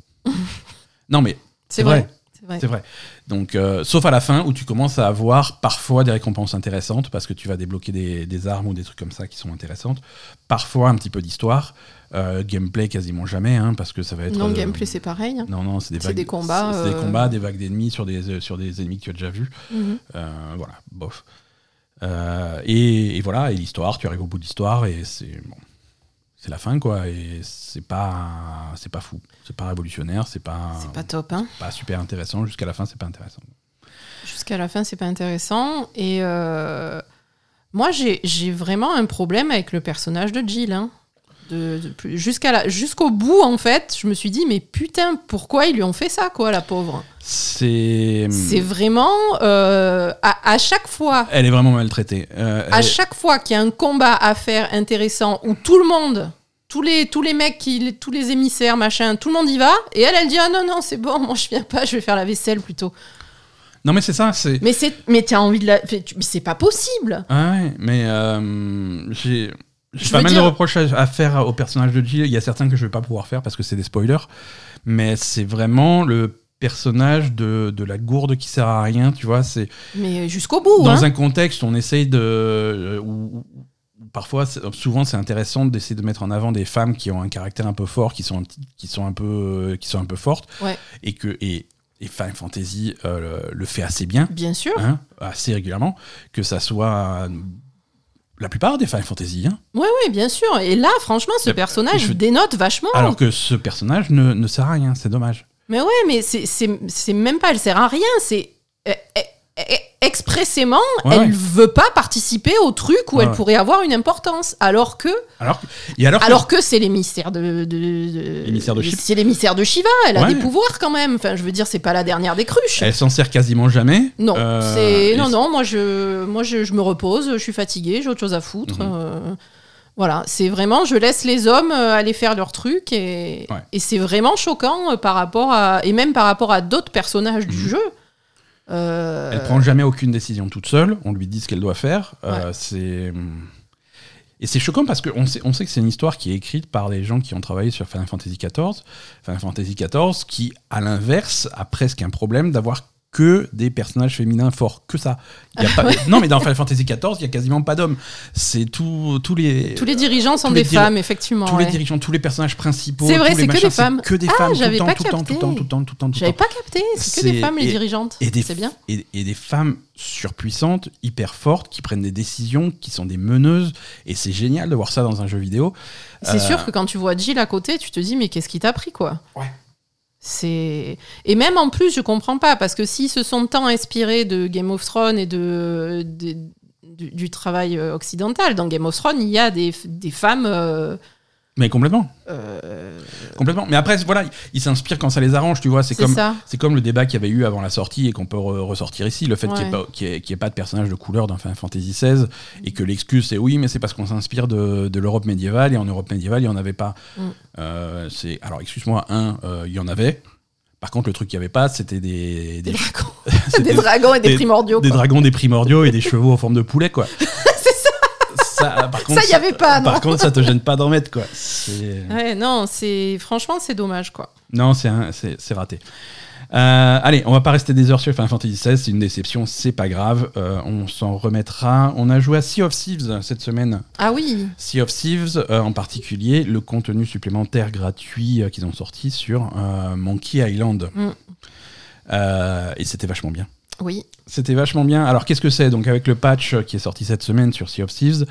Non, mais C'est vrai. C'est vrai. c'est vrai. Donc, euh, sauf à la fin où tu commences à avoir parfois des récompenses intéressantes parce que tu vas débloquer des, des armes ou des trucs comme ça qui sont intéressantes. Parfois un petit peu d'histoire. Euh, gameplay quasiment jamais hein, parce que ça va être. Non, euh, gameplay, c'est pareil. hein. Non, non, c'est des vagues. des combats, C'est des combats, des vagues d'ennemis sur des, sur des ennemis que tu as déjà vus. Mhm. Voilà, bof. Et, et voilà, et l'histoire, tu arrives au bout de l'histoire et c'est bon, c'est la fin quoi. Et c'est pas, c'est pas fou, c'est pas révolutionnaire, c'est pas, C'est pas top, hein. pas super intéressant. Jusqu'à la fin, c'est pas intéressant. Jusqu'à la fin, c'est pas intéressant. Et euh, moi, j'ai j'ai vraiment un problème avec le personnage de Jill. hein. De, de jusqu'à jusqu'au bout, en fait, je me suis dit, mais putain, pourquoi ils lui ont fait ça, quoi, la pauvre? C'est. C'est vraiment. euh, à, à chaque fois. Elle est vraiment maltraitée. Euh, À chaque fois qu'il y a un combat à faire intéressant où tout le monde, tous les, tous les mecs, qui, les- tous les émissaires, machin, tout le monde y va, et elle, elle dit Ah non, non, c'est bon, <laughs> moi je viens pas, je vais faire la vaisselle plutôt. Non, mais c'est ça. C'est. Mais, c'est, mais t'as envie de la. mais c'est pas possible Ah ouais, mais euh, j'ai. J'ai pas mal dire- de reproches à, à faire au personnage de Jill. Il y a certains que je vais pas pouvoir faire parce que c'est des spoilers. Mais c'est vraiment le personnage de, de la gourde qui sert à rien, tu vois. C'est Mais jusqu'au bout, dans hein. un contexte on essaye de. euh, où- parfois, souvent, c'est intéressant d'essayer de mettre en avant des femmes qui ont un caractère un peu fort, qui sont un, qui sont un, peu, euh, qui sont un peu fortes. Ouais. Et que. Et, et Final Fantasy euh, le, le fait assez bien Bien sûr. hein, assez régulièrement, que ça soit euh, la plupart des Final Fantasy. hein. Oui, oui, bien sûr. Et là, franchement, ce personnage je- dénote vachement. Alors que ce personnage ne, ne sert à rien, c'est dommage. Mais ouais, mais c'est, même pas, elle sert à rien. C'est euh, euh, expressément, Ouais, elle ouais. veut pas participer au truc où Ouais, elle pourrait avoir une importance. Alors que, Alors, que- et alors, que- alors que c'est l'émissaire de, de, de- L'émissaire de Shiva. C'est l'émissaire de Shiva. Elle a des pouvoirs quand même. Enfin, je veux dire, c'est pas la dernière des cruches. elle s'en sert quasiment jamais. Non, Euh, c'est non, non. Moi, je, moi, je, je me repose. Je suis fatiguée. J'ai autre chose à foutre. Mhm. euh, voilà, c'est vraiment, je laisse les hommes euh, aller faire leur truc et, Ouais. et c'est vraiment choquant par rapport à et même par rapport à d'autres personnages du Mhm. jeu. Euh, Elle prend jamais aucune décision toute seule. On lui dit ce qu'elle doit faire. Euh, c'est et c'est choquant parce qu'on sait, on sait que c'est une histoire qui est écrite par des gens qui ont travaillé sur Final Fantasy XIV. Final Fantasy XIV qui, à l'inverse, a presque un problème d'avoir que des personnages féminins forts, que ça. Il y a <laughs> pas- Non, mais dans Final Fantasy XIV, il y a quasiment pas d'hommes. C'est tous les tous les dirigeants sont des diri- femmes, effectivement. tous les dirigeants, tous les personnages principaux. C'est vrai, c'est que des femmes. Que des Ah, femmes, j'avais pas tout le temps, tout le temps, capté. tout le temps, tout le temps, tout le J'avais pas capté. C'est que des femmes les et- dirigeantes. Et des, C'est bien. Et, et des femmes surpuissantes, hyper fortes, qui prennent des décisions, qui sont des meneuses. Et c'est génial de voir ça dans un jeu vidéo. C'est Euh, sûr que quand tu vois Jill à côté, tu te dis mais qu'est-ce qui t'a pris quoi? Ouais. C'est et même en plus je comprends pas parce que s'ils se sont tant inspirés de Game of Thrones et de, du travail euh, occidental dans Game of Thrones il y a des, des femmes euh, Mais complètement. euh, Complètement. Mais après, voilà, ils s'inspirent quand ça les arrange, tu vois. C'est comme, c'est comme le débat qu'il y avait eu avant la sortie et qu'on peut re- ressortir ici, le fait qu'il n'y ait, pas- ait- ait de personnage de couleur dans Final Fantasy XVI et que l'excuse c'est oui, mais c'est parce qu'on s'inspire de, de l'Europe médiévale et en Europe médiévale, il n'y en avait pas. Mm. Euh, c'est, alors, excuse-moi, un, euh, il y en avait. Par contre, le truc qu'il n'y avait pas, c'était des, des des, dragons <laughs> des dragons et des, des- primordiaux des quoi. dragons, des primordiaux et des <laughs> chevaux en forme de poulet, quoi. <laughs> ça Ça, par contre, ça y avait pas non Par contre, ça te gêne pas d'en mettre, quoi. C'est- ouais non c'est franchement c'est dommage quoi Non, c'est un- c'est c'est raté. Euh, allez, on va pas rester des heures sur Final Fantasy XVI, c'est une déception, c'est pas grave, euh, on s'en remettra. On a joué à Sea of Thieves cette semaine. ah oui Sea of Thieves, euh, en particulier le contenu supplémentaire gratuit euh, qu'ils ont sorti sur euh, Monkey Island. Mm. Euh, et c'était vachement bien. Oui C'était vachement bien. Alors qu'est-ce que c'est? Donc avec le patch qui est sorti cette semaine sur Sea of Thieves,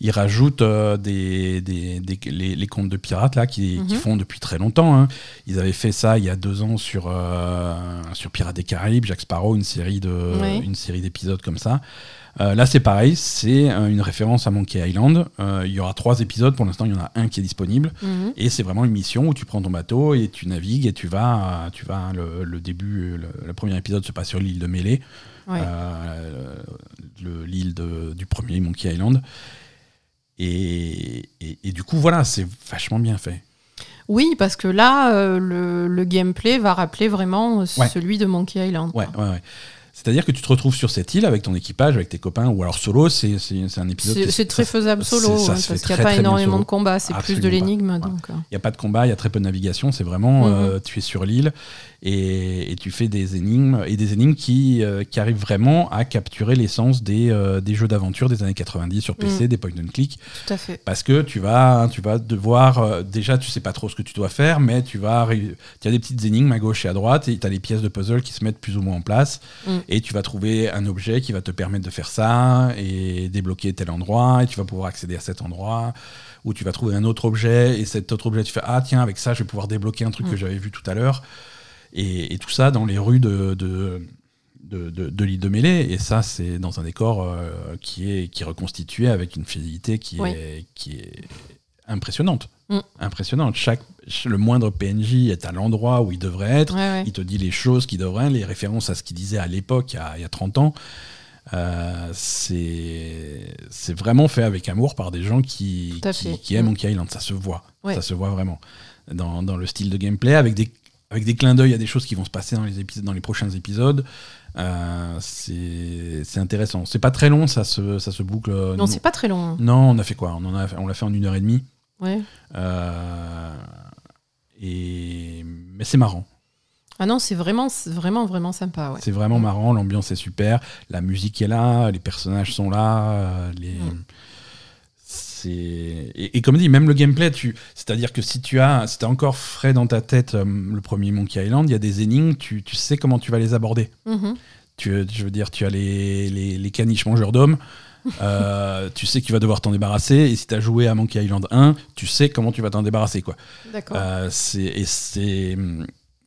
ils rajoutent euh, des, des- des- les, les comptes de pirates là qui, qui Mhm. font depuis très longtemps. hein. Ils avaient fait ça il y a deux ans sur euh, sur Pirates des Caraïbes, Jack Sparrow, une série de Oui. une série d'épisodes comme ça. Euh, là c'est pareil, c'est euh, une référence à Monkey Island. Euh, il y aura trois épisodes. Pour l'instant il y en a un qui est disponible. Mhm. Et c'est vraiment une mission où tu prends ton bateau et tu navigues et tu vas, tu vas le, le début, le, le premier épisode se passe sur l'île de Ouais. euh, le- l'île du premier Monkey Island. Et, et- et du coup, voilà, c'est vachement bien fait. Oui, parce que là, euh, le, le gameplay va rappeler vraiment Ouais. celui de Monkey Island. Ouais, ouais. C'est-à-dire que tu te retrouves sur cette île avec ton équipage, avec tes copains, ou alors solo, c'est un épisode. C'est très faisable solo, ça hein, parce qu'il n'y a pas énormément de combats, c'est plus de l'énigme. Ouais. euh. Il n'y a pas de combat, il y a très peu de navigation, c'est vraiment Mhm. euh, tu es sur l'île et, et tu fais des énigmes et des énigmes qui, euh, qui arrivent vraiment à capturer l'essence des, des jeux d'aventure des années 90 sur PC, Mhm. des point and click, Tout à fait. parce que tu vas, tu vas devoir, déjà tu sais pas trop ce que tu dois faire, mais tu vas, tu as des petites énigmes à gauche et à droite et tu as les pièces de puzzle qui se mettent plus ou moins en place Mhm. Et tu vas trouver un objet qui va te permettre de faire ça et débloquer tel endroit et tu vas pouvoir accéder à cet endroit ou tu vas trouver un autre objet et cet autre objet tu fais ah tiens avec ça je vais pouvoir débloquer un truc que Mm. j'avais vu tout à l'heure et, et tout ça dans les rues de, de, de, de- de l'île de Mêlée et ça c'est dans un décor euh, qui est qui est reconstitué avec une fidélité qui Oui. est qui est impressionnante. Mm. Impressionnante. Chaque, le moindre PNJ est à l'endroit où il devrait être. Ouais, ouais. Il te dit les choses qu'il devrait, les références à ce qu'il disait à l'époque, il, y a- il y a 30 ans. Euh, c'est vraiment fait avec amour par des gens qui, qui, aiment Mm. Monkey Island. Ça se voit. Ouais. Ça se voit vraiment dans, dans le style de gameplay, avec des, avec des clins d'œil à des choses qui vont se passer dans les, épisodes, dans les prochains épisodes. Euh, c'est intéressant. C'est pas très long, ça se, ça se boucle. Non, c'est pas très long. Non, on a fait quoi? On l'a fait en une heure et demie. Ouais. Euh, et mais c'est marrant. Ah non, c'est vraiment, vraiment, vraiment sympa. Ouais. C'est vraiment marrant. L'ambiance est super. La musique est là. Les personnages sont là. euh, Les Mm. et, et comme dit, même le gameplay, tu, c'est-à-dire que si tu as, si encore frais dans ta tête euh, le premier Monkey Island, il y a des énigmes, tu, tu sais comment tu vas les aborder. Mhm. Tu, je veux dire, tu as les, les, les caniches mangeurs d'hommes. Euh, tu sais que tu vas devoir t'en débarrasser et si tu as joué à Monkey Island 1 tu sais comment tu vas t'en débarrasser quoi D'accord. Euh, c'est et c'est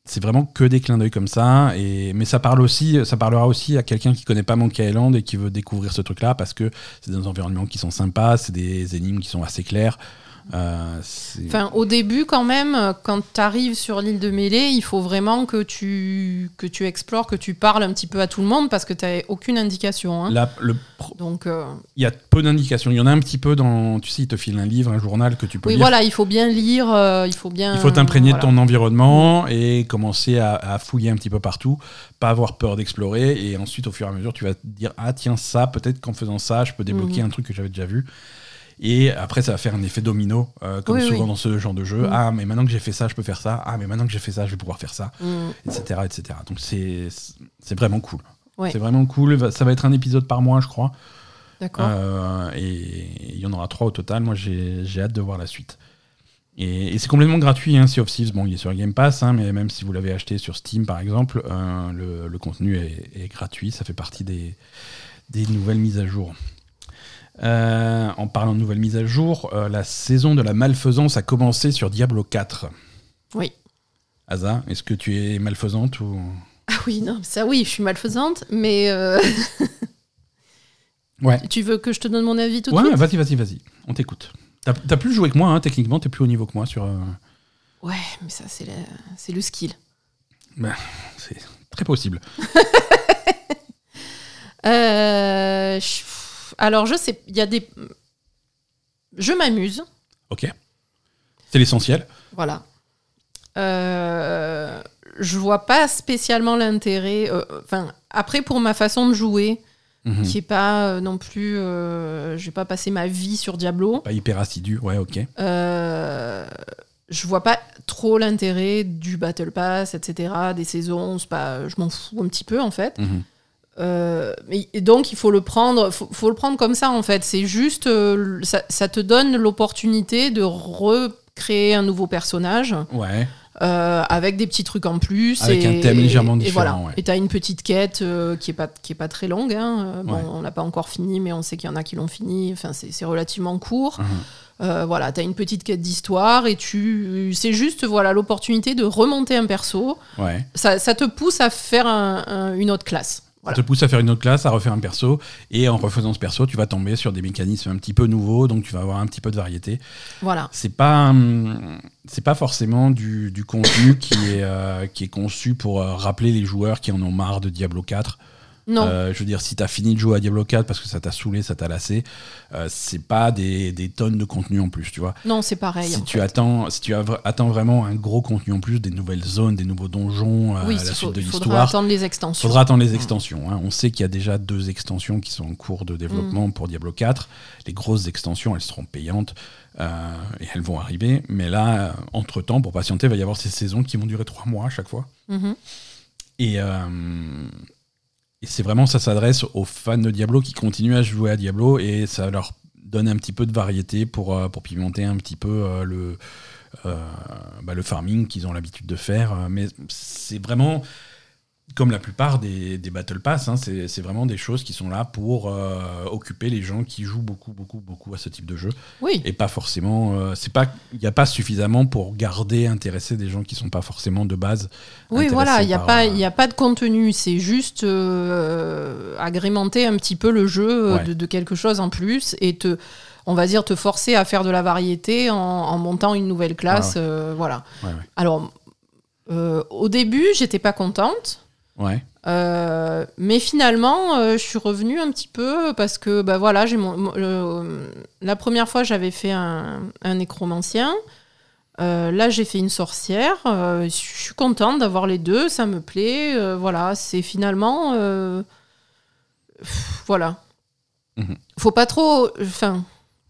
c'est vraiment que des clins d'œil comme ça et mais ça parle aussi ça parlera aussi à quelqu'un qui connaît pas Monkey Island et qui veut découvrir ce truc là parce que c'est des environnements qui sont sympas c'est des énigmes qui sont assez claires Euh, Enfin, au début, quand même, quand tu arrives sur l'île de Mêlée, il faut vraiment que tu, que tu explores, que tu parles un petit peu à tout le monde parce que tu n'as aucune indication. hein. le pro- Donc, euh, il y a peu d'indications il y en a un petit peu dans tu sais il te file un livre un journal que tu peux oui, lire voilà, il faut bien lire, euh, il faut bien. Il faut t'imprégner voilà. de ton environnement et commencer à, à fouiller un petit peu partout, pas avoir peur d'explorer et ensuite au fur et à mesure tu vas te dire ah tiens ça peut-être qu'en faisant ça je peux débloquer Mhm. un truc que j'avais déjà vu et après ça va faire un effet domino euh, comme Oui, souvent oui. dans ce genre de jeu Mhm. ah mais maintenant que j'ai fait ça je peux faire ça ah mais maintenant que j'ai fait ça je vais pouvoir faire ça Mm. etc etc donc c'est vraiment cool Ouais. c'est vraiment cool ça va être un épisode par mois je crois D'accord. euh, et il y en aura trois au total. Moi, j'ai j'ai hâte de voir la suite. Et, et c'est complètement gratuit, hein, Sea of Thieves. Bon, il est sur Game Pass, hein, mais même si vous l'avez acheté sur Steam, par exemple, euh, le, le contenu est, est gratuit. Ça fait partie des, des nouvelles mises à jour. Euh, en parlant de nouvelles mises à jour, euh, la saison de la malfaisance a commencé sur Diablo 4. Oui. Asa, est-ce que tu es malfaisante ou... Ah oui, non, ça oui, je suis malfaisante, mais euh, <laughs> Ouais. tu veux que je te donne mon avis tout de Ouais, suite? vas-y, vas-y, vas-y. On t'écoute. T'as plus joué que moi, hein, techniquement, t'es plus au niveau que moi sur. Ouais, mais ça, c'est le skill. C'est très possible. <laughs> Euh, je- Alors, je sais, il y a des. Je m'amuse, Ok. C'est l'essentiel. voilà. Euh, je vois pas spécialement l'intérêt. euh, Enfin, après, pour ma façon de jouer, Mhm. qui est pas euh, non plus. je vais pas passer ma vie sur Diablo. Pas hyper assidu, ouais, ok. Je vois pas trop l'intérêt du Battle Pass, etc., des saisons. Pas, je m'en fous un petit peu en fait. Mhm. Euh, et donc il faut le prendre, faut, faut le prendre comme ça en fait. C'est juste, euh, ça, ça te donne l'opportunité de recréer un nouveau personnage Ouais. euh, avec des petits trucs en plus. Avec et, un thème légèrement et différent, voilà. ouais. Et t'as une petite quête qui est pas qui est pas très longue. hein. Bon, Ouais. on l'a pas encore fini, mais on sait qu'il y en a qui l'ont fini. Enfin, c'est relativement court. Euh, voilà, t'as une petite quête d'histoire et tu, c'est juste voilà l'opportunité de remonter un perso. Ouais. Ça, ça te pousse à faire un- un- une autre classe. Voilà. Ça te pousse à faire une autre classe, à refaire un perso, et en refaisant ce perso, tu vas tomber sur des mécanismes un petit peu nouveaux, donc tu vas avoir un petit peu de variété. Voilà. C'est pas, hum, c'est pas forcément du, du contenu qui est, euh, qui est conçu pour euh, rappeler les joueurs qui en ont marre de Diablo 4. Non. Euh, je veux dire, si t'as fini de jouer à Diablo 4 parce que ça t'a saoulé, ça t'a lassé, euh, c'est pas des, des tonnes de contenu en plus, tu vois. Non, c'est pareil. si en tu fait. attends, si tu attends vraiment un gros contenu en plus, des nouvelles zones, des nouveaux donjons, euh, oui, à la il faut- suite de il faudra l'histoire, attendre les extensions. faudra attendre les extensions. hein. On sait qu'il y a déjà deux extensions qui sont en cours de Mm. développement pour Diablo 4. Les grosses extensions, elles seront payantes euh, et elles vont arriver. Mais là, entre temps, pour patienter, il va y avoir ces saisons qui vont durer trois mois à chaque fois. Mhm. Et, euh, c'est vraiment, ça s'adresse aux fans de Diablo qui continuent à jouer à Diablo et ça leur donne un petit peu de variété pour, euh, pimenter un petit peu euh, le, euh, bah, le farming qu'ils ont l'habitude de faire. Mais c'est vraiment. Comme la plupart des, des Battle Pass, hein, c'est vraiment des choses qui sont là pour euh, occuper les gens qui jouent beaucoup, beaucoup, beaucoup à ce type de jeu. Oui. Et pas forcément. euh, c'est pas. Il n'y a pas suffisamment pour garder, intéresser des gens qui sont pas forcément de base. Oui, voilà, il n'y a, par, pas- euh, y a pas de contenu, c'est juste euh, agrémenter un petit peu le jeu Ouais. de, de quelque chose en plus et te, on va dire, te forcer à faire de la variété en, en montant une nouvelle classe. euh, voilà. Ouais. Alors, au début, j'étais pas contente. Ouais. Euh, mais finalement, euh, je suis revenue un petit peu parce que bah voilà, j'ai mon, le- la première fois j'avais fait un, un nécromancien. Euh, là, j'ai fait une sorcière. Je suis contente d'avoir les deux, ça me plaît. Voilà, c'est finalement, pff, voilà. Mhm. Faut pas trop, enfin,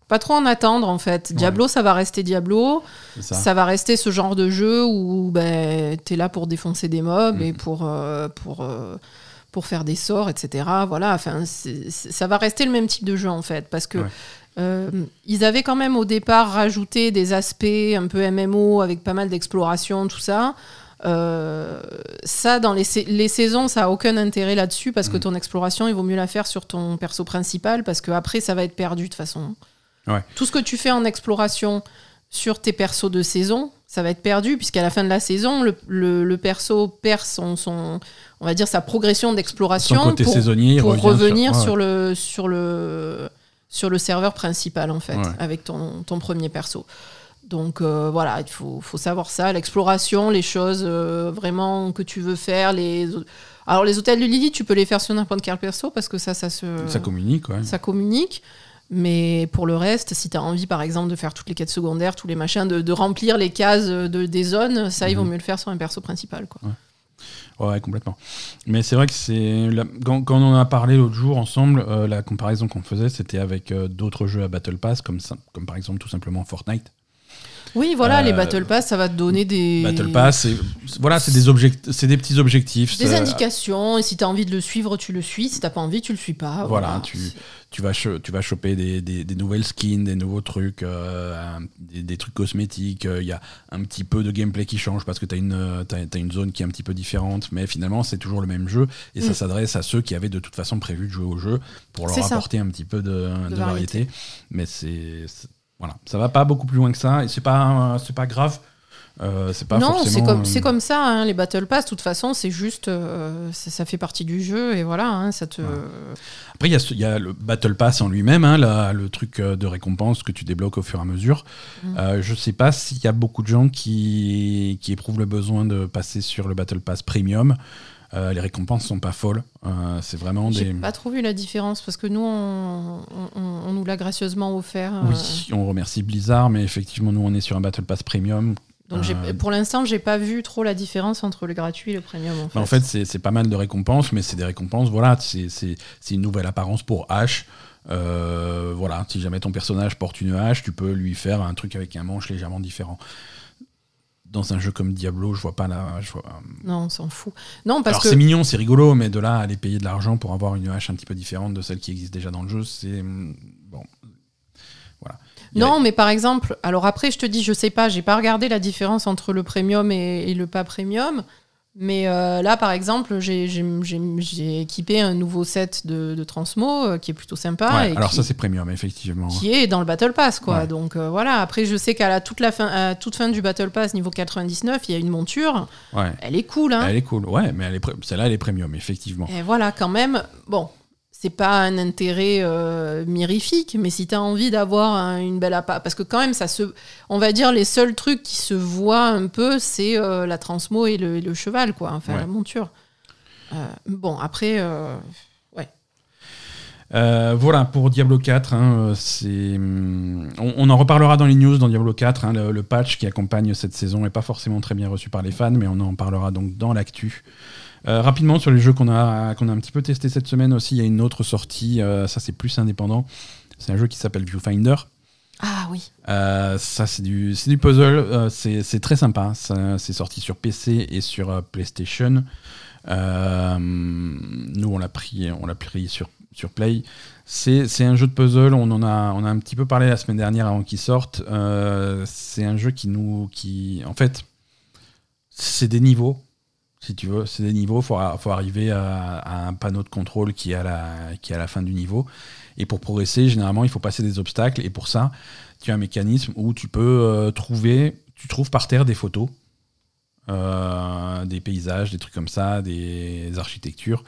pas trop en attendre en fait. Diablo, ça va rester Diablo. Ça. Ça. va rester ce genre de jeu où ben, tu es là pour défoncer des mobs et pour, euh, pour, euh, pour faire des sorts, etc. Voilà, enfin, ça va rester le même type de jeu en fait. Parce que Ouais. euh, ils avaient quand même au départ rajouté des aspects un peu MMO avec pas mal d'exploration, tout ça. Euh, ça, dans les, sa- les saisons, ça a aucun intérêt là-dessus parce que Mhm. ton exploration, il vaut mieux la faire sur ton perso principal parce que après, ça va être perdu de toute façon. Ouais. Tout ce que tu fais en exploration sur tes persos de saison, ça va être perdu puisqu'à la fin de la saison, le, le- le perso perd son, son, on va dire sa progression d'exploration pour, saisonnier, revenir sur, le sur le sur le serveur principal en fait Ouais. avec ton, ton premier perso. Donc euh, voilà, il faut, faut savoir ça, l'exploration, les choses euh, vraiment que tu veux faire. Les... Alors les hôtels de Lily, tu peux les faire sur n'importe quel perso parce que ça, ça se Ça communique, ouais. ça communique. Mais pour le reste, si tu as envie, par exemple, de faire toutes les quêtes secondaires, tous les machins, de, de remplir les cases de, des zones, ça, il vaut Mhm. mieux le faire sur un perso principal. Quoi. Ouais, complètement. Mais c'est vrai que c'est. Quand, quand on en a parlé l'autre jour ensemble, euh, la comparaison qu'on faisait, c'était avec euh, d'autres jeux à Battle Pass, comme, comme par exemple tout simplement Fortnite. Oui, voilà, Euh, les Battle Pass, ça va te donner des, Battle Pass, c'est voilà, c'est des, object- des petits objectifs. des indications. Et si tu as envie de le suivre, tu le suis. Si tu pas envie, tu le suis pas. Voilà, tu, tu, vas tu vas choper des, des- des nouvelles skins, des nouveaux trucs, euh, des, des trucs cosmétiques. euh, Il y a un petit peu de gameplay qui change parce que tu as, une zone qui est un petit peu différente, mais finalement, c'est toujours le même jeu et ça Mm. s'adresse à ceux qui avaient de toute façon prévu de jouer au jeu pour leur ça. apporter un petit peu de, de variété. variété. Mais c'est- Voilà, ça va pas beaucoup plus loin que ça et c'est pas, c'est pas grave. Euh, c'est pas non, forcément, c'est comme, euh, c'est comme ça, hein, les Battle Pass, de toute façon, c'est juste. euh, ça, ça fait partie du jeu et voilà, hein, ça te. Ouais. Après, il y, a y le Battle Pass en lui-même, hein, le truc euh, de récompense que tu débloques au fur et à mesure. Mm. Je sais pas s'il y a beaucoup de gens qui, qui éprouvent le besoin de passer sur le Battle Pass Premium. Euh, les récompenses sont pas folles. Euh, c'est vraiment J'ai des. pas trop vu la différence parce que nous, on, on- on nous l'a gracieusement offert. euh, Oui, on remercie Blizzard, mais effectivement, nous, on est sur un Battle Pass Premium. Donc Euh, pour l'instant, j'ai pas vu trop la différence entre le gratuit et le premium. En fait, Bah, en fait, c'est pas mal de récompenses, mais c'est des récompenses, voilà, c'est une nouvelle apparence pour Ash. Euh, voilà, si jamais ton personnage porte une hache, tu peux lui faire un truc avec un manche légèrement différent. Dans un jeu comme Diablo, je vois pas la. Je vois... non, on s'en fout. Non, parce Alors que c'est mignon, c'est rigolo, mais de là à aller payer de l'argent pour avoir une hache un petit peu différente de celle qui existe déjà dans le jeu, c'est a- non, mais par exemple, alors après, je te dis, je sais pas, j'ai pas regardé la différence entre le premium et, et le pas premium. Mais euh, là, par exemple, j'ai- équipé un nouveau set de, de Transmo euh, qui est plutôt sympa. Ouais, et alors qui- ça c'est premium, effectivement. qui est dans le Battle Pass, quoi. Ouais. Donc euh, voilà. Après, je sais qu'à la toute la fin, à toute fin du Battle Pass niveau 99, il y a une monture. Ouais. Elle est cool, hein. Elle est cool, ouais, mais elle est pre- celle-là elle est premium, effectivement. Et voilà, quand même. Bon, c'est pas un intérêt euh, mirifique, mais si tu as envie d'avoir un- une belle appart, parce que quand même, ça se, on va dire les seuls trucs qui se voient un peu, c'est euh, la transmo et le, et le cheval, quoi. Enfin, Ouais. la monture. Euh, bon, après. euh, Euh, voilà pour Diablo 4. hein, c'est, hum, on, on en reparlera dans les news dans Diablo 4. hein, le, le patch qui accompagne cette saison n'est pas forcément très bien reçu par les fans, mais on en parlera donc dans l'actu. Euh, rapidement sur les jeux qu'on a, qu'on a un petit peu testé cette semaine aussi, il y a une autre sortie, euh, ça c'est plus indépendant. C'est un jeu qui s'appelle Viewfinder. Ah oui. Euh, ça, c'est du, c'est du puzzle. c'est très sympa. C'est sorti sur PC et sur PlayStation. Nous, on l'a pris, on l'a pris sur, sur Play. C'est c'est un jeu de puzzle. On en a, on a un petit peu parlé la semaine dernière avant qu'il sorte. C'est un jeu qui nous, qui, en fait, c'est des niveaux. Si tu veux. C'est des niveaux, il faut, faut, arriver à, à, un panneau de contrôle qui est, à la, qui est à la fin du niveau. Et pour progresser, généralement, il faut passer des obstacles. Et pour ça, tu as un mécanisme où tu peux euh, trouver, tu trouves par terre des photos, euh, des paysages, des trucs comme ça, des architectures.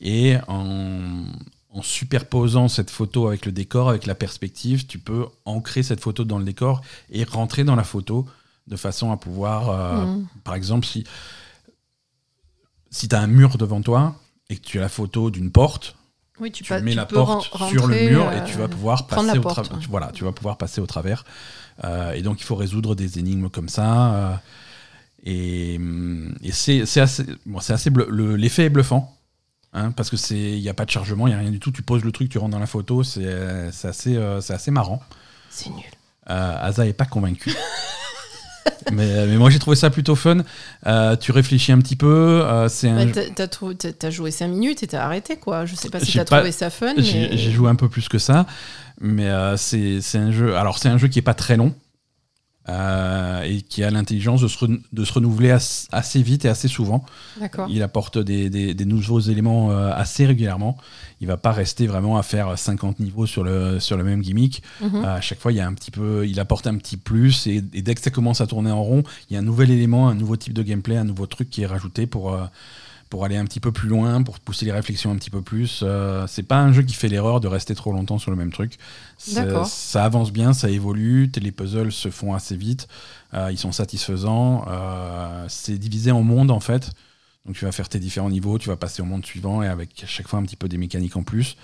Et en, en superposant cette photo avec le décor, avec la perspective, tu peux ancrer cette photo dans le décor et rentrer dans la photo de façon à pouvoir, euh, Mhm. par exemple, si, si tu as un mur devant toi et que tu as la photo d'une porte, Oui, tu, tu pas- mets tu la porte sur le mur euh, et tu vas pouvoir passer au travers. ouais. Voilà, tu vas pouvoir passer au travers. Euh, et donc il faut résoudre des énigmes comme ça. euh, et et c'est assez, bon, c'est assez le- l'effet est bluffant. hein, parce que c'est il n'y a pas de chargement, il n'y a rien du tout. Tu poses le truc, tu rentres dans la photo, c'est euh, assez, euh, assez marrant. C'est nul. Euh, Asa est pas convaincu. <laughs> <laughs> mais, mais moi j'ai trouvé ça plutôt fun. Euh, tu réfléchis un petit peu. euh, c'est Bah, t'as- joué 5 minutes et t'as arrêté, quoi. Je sais pas si t'as pas- trouvé ça fun, J'ai mais... joué un peu plus que ça, mais euh, c'est c'est un jeu. Alors c'est un jeu qui est pas très long euh, et qui a l'intelligence de, de se renouveler as- assez vite et assez souvent. Il apporte des, des- des nouveaux éléments euh, assez régulièrement. Il va pas rester vraiment à faire 50 niveaux sur le sur le même gimmick. Euh, à chaque fois, il y a un petit peu, il apporte un petit plus et, et dès que ça commence à tourner en rond, il y a un nouvel élément, un nouveau type de gameplay, un nouveau truc qui est rajouté pour euh, pour aller un petit peu plus loin, pour pousser les réflexions un petit peu plus. Euh, c'est pas un jeu qui fait l'erreur de rester trop longtemps sur le même truc. Ça avance bien, ça évolue, les puzzles se font assez vite, euh, ils sont satisfaisants. euh, c'est divisé en mondes en fait. Donc tu vas faire tes différents niveaux, tu vas passer au monde suivant et avec à chaque fois un petit peu des mécaniques en plus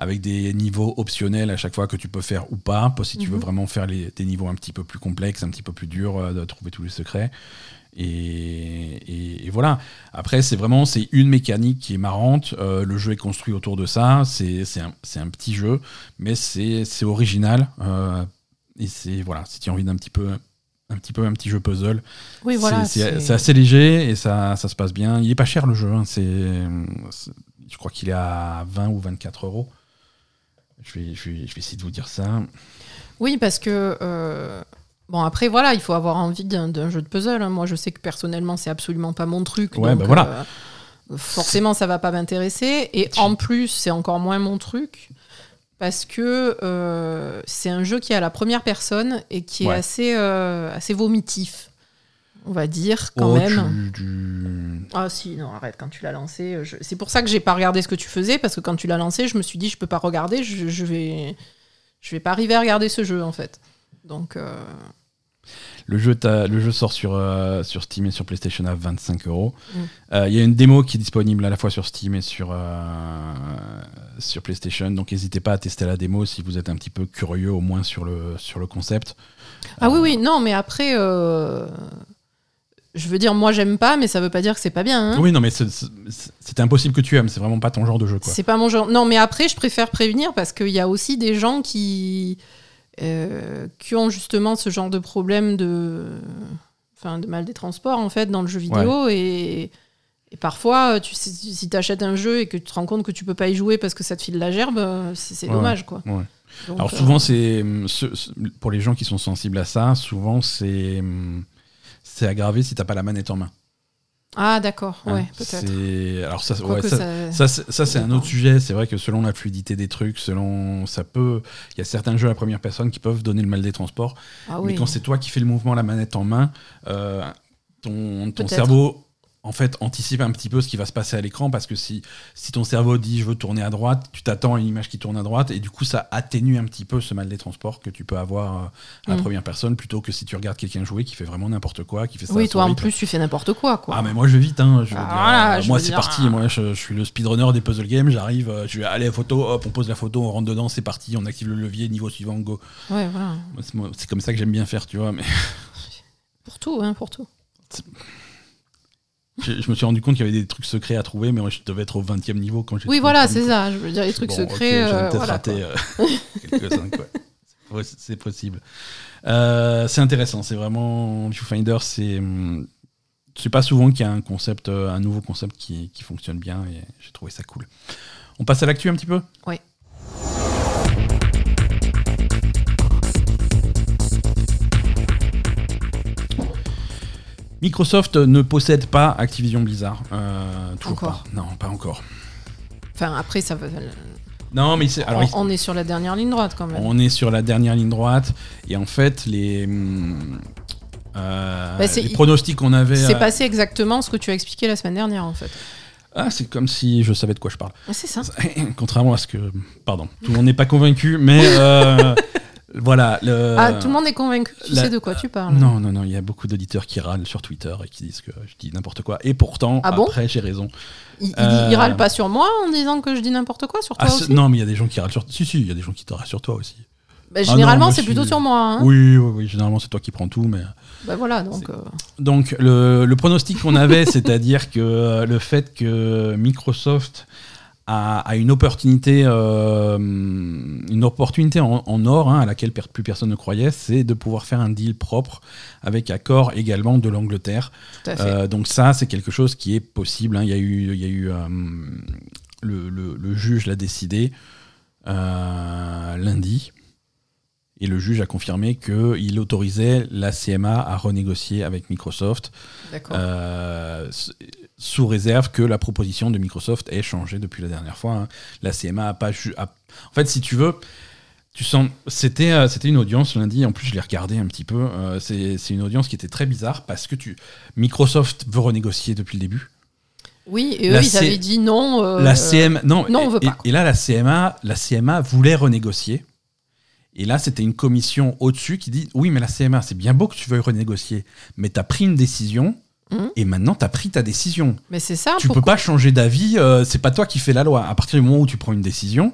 avec des niveaux optionnels à chaque fois que tu peux faire ou pas, si tu veux Mhm. vraiment faire les, des niveaux un petit peu plus complexes, un petit peu plus durs, euh, de trouver tous les secrets. Et, et- et voilà. Après, c'est vraiment c'est une mécanique qui est marrante. euh, le jeu est construit autour de ça. C'est un, un petit jeu, mais c'est original. euh, et c'est voilà, si tu as envie d'un petit peu un petit peu un petit jeu puzzle, Oui, voilà. c'est- assez léger et ça, ça se passe bien. Il est pas cher le jeu. hein, c'est c'est- je crois qu'il est à 20 ou 24 euros. Je vais, je, vais, je vais essayer de vous dire ça. Oui, parce que. euh, Bon, après, voilà, il faut avoir envie d'un jeu de puzzle. hein. Moi, je sais que personnellement, c'est absolument pas mon truc. Ouais, donc, bah voilà. euh, forcément, ça va pas m'intéresser. Et en plus, c'est encore moins mon truc. Parce que euh, c'est un jeu qui est à la première personne et qui est assez, euh, assez vomitif. On va dire, quand Oh, même. tu- tu- Ah si, non, arrête, quand tu l'as lancé. je- C'est pour ça que j'ai pas regardé ce que tu faisais, parce que quand tu l'as lancé, je me suis dit, je peux pas regarder, je, je vais, je vais pas arriver à regarder ce jeu, en fait. Donc, euh, Le jeu, le jeu sort sur, euh, sur Steam et sur PlayStation à 25 euros. Mm. Euh, Il y a une démo qui est disponible à la fois sur Steam et sur, euh, sur PlayStation. Donc n'hésitez pas à tester la démo si vous êtes un petit peu curieux au moins sur le, sur le concept. Ah oui, oui, non, mais après, je veux dire, moi, j'aime pas, mais ça veut pas dire que c'est pas bien. hein. Oui, non, mais c'est- impossible que tu aimes. C'est vraiment pas ton genre de jeu. Quoi. C'est pas mon genre. Non, mais après, je préfère prévenir parce qu'il y a aussi des gens qui, euh, qui ont justement ce genre de problème de, enfin, de mal des transports en fait dans le jeu vidéo et, et parfois, tu sais, si tu achètes un jeu et que tu te rends compte que tu peux pas y jouer parce que ça te file la gerbe, euh, c'est Ouais, dommage quoi. ouais. Donc, Alors euh, souvent, c'est ce- ce- pour les gens qui sont sensibles à ça, souvent c'est c'est aggravé si t'as pas la manette en main. Ah d'accord, hein. ouais, peut-être. Alors ça, ouais, ça, ça- ça, c'est- un autre sujet. C'est vrai que selon la fluidité des trucs, selon ça peut, il y a certains jeux à la première personne qui peuvent donner le mal des transports. Ah Mais oui. quand c'est toi qui fais le mouvement, la manette en main, euh, ton, ton cerveau en fait anticipe un petit peu ce qui va se passer à l'écran parce que si, si ton cerveau dit je veux tourner à droite, tu t'attends à une image qui tourne à droite et du coup ça atténue un petit peu ce mal des transports que tu peux avoir euh, à la Mm. première personne plutôt que si tu regardes quelqu'un jouer qui fait vraiment n'importe quoi, qui fait ça Oui, toi en plus tu fais n'importe quoi quoi. Ah mais moi je vais vite hein, je veux Ah, dire, voilà, je moi c'est dire, parti moi je, je suis le speedrunner des puzzle games j'arrive euh, je vais aller à photo hop on pose la photo on rentre dedans c'est parti on active le levier niveau suivant go Ouais, voilà. C'est comme ça que j'aime bien faire tu vois mais Pour tout, hein, pour tout. Je, je me suis rendu compte qu'il y avait des trucs secrets à trouver mais moi, je devais être au 20 e niveau quand j'ai Oui, voilà, c'est ça. Je veux dire, les trucs Bon, secrets. ok, j'en ai euh, peut-être voilà, raté euh, <laughs> quelques-uns, quoi. C'est possi- C'est possible. Euh, c'est intéressant. C'est vraiment Viewfinder. C'est hum, c'est pas souvent qu'il y a un concept, un nouveau concept qui, qui fonctionne bien et j'ai trouvé ça cool. On passe à l'actu un petit peu? Oui. Microsoft ne possède pas Activision Blizzard. Euh, toujours Encore. pas. Non, pas encore. Enfin, après, ça va. Non, mais c'est. Alors, on, on est sur la dernière ligne droite quand même. On est sur la dernière ligne droite et en fait les, hum, euh, Bah, les pronostics qu'on avait. C'est euh, passé exactement ce que tu as expliqué la semaine dernière en fait. Ah, c'est comme si je savais de quoi je parle. Ah, C'est ça. <laughs> Contrairement à ce que, pardon, tout le monde n'est pas convaincu, mais euh, <laughs> voilà. Le... Ah, tout le monde est convaincu. Tu la- sais de quoi tu parles. Non, non, non, il y a beaucoup d'auditeurs qui râlent sur Twitter et qui disent que je dis n'importe quoi. Et pourtant, Ah bon après, j'ai raison. Il, il- Euh, il râle pas sur moi en disant que je dis n'importe quoi sur toi Ah, c'est- aussi. non, mais il y a des gens qui râlent sur. Si, si, il y a des gens qui te râlent sur toi aussi. Bah, Ah généralement, c'est plutôt suis- sur moi. hein. Oui, oui, oui, généralement c'est toi qui prends tout, mais. Bah voilà, donc. euh, Donc le, le pronostic qu'on avait, <laughs> c'est-à-dire que le fait que Microsoft a une opportunité, euh, une opportunité en, en or hein, à laquelle plus personne ne croyait, c'est de pouvoir faire un deal propre avec accord également de l'Angleterre. à. Euh, donc ça, c'est quelque chose qui est possible. hein. Il y a eu, il y a eu euh, le, le- le juge l'a décidé lundi. Et le juge a confirmé qu'il autorisait la CMA à renégocier avec Microsoft D'accord. euh, sous réserve que la proposition de Microsoft ait changé depuis la dernière fois. hein. La CMA a pas... a- En fait, si tu veux, tu sens... C'était euh, c'était une audience lundi, en plus je l'ai regardé un petit peu. euh, C'est c'est une audience qui était très bizarre parce que tu... Microsoft veut renégocier depuis le début. oui, et eux, la ils C- avaient dit non. euh, La CMA, non, non, on veut pas, et- et là, la CMA, la CMA voulait renégocier. Et là, c'était une commission au-dessus qui dit Oui, mais la CMA, c'est bien beau que tu veuilles renégocier, mais tu as pris une décision Mhm. et maintenant tu as pris ta décision. Mais c'est ça. tu peux pas changer d'avis, euh, c'est pas toi qui fais la loi. À partir du moment où tu prends une décision,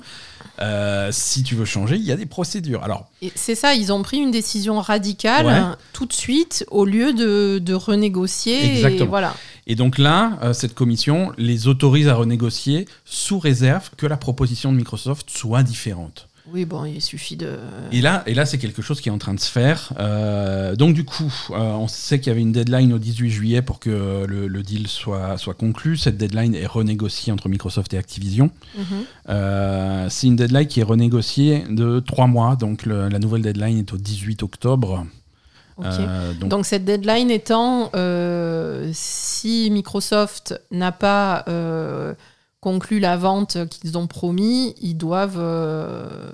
euh, si tu veux changer, il y a des procédures. Alors, C'est ça, ils ont pris une décision radicale Ouais. hein, tout de suite au lieu de, de renégocier. Exactement. Et voilà. et donc là, euh, cette commission les autorise à renégocier sous réserve que la proposition de Microsoft soit différente. Oui, bon, il suffit de. Et là, et là c'est quelque chose qui est en train de se faire. Euh, donc du coup, euh, on sait qu'il y avait une deadline au 18 juillet pour que le, le deal soit, soit conclu. Cette deadline est renégociée entre Microsoft et Activision. Mhm. Euh, c'est une deadline qui est renégociée de trois mois. Donc le- la nouvelle deadline est au 18 octobre. Donc, Donc cette deadline étant, si Microsoft n'a pas euh, conclu la vente qu'ils ont promis, ils doivent euh,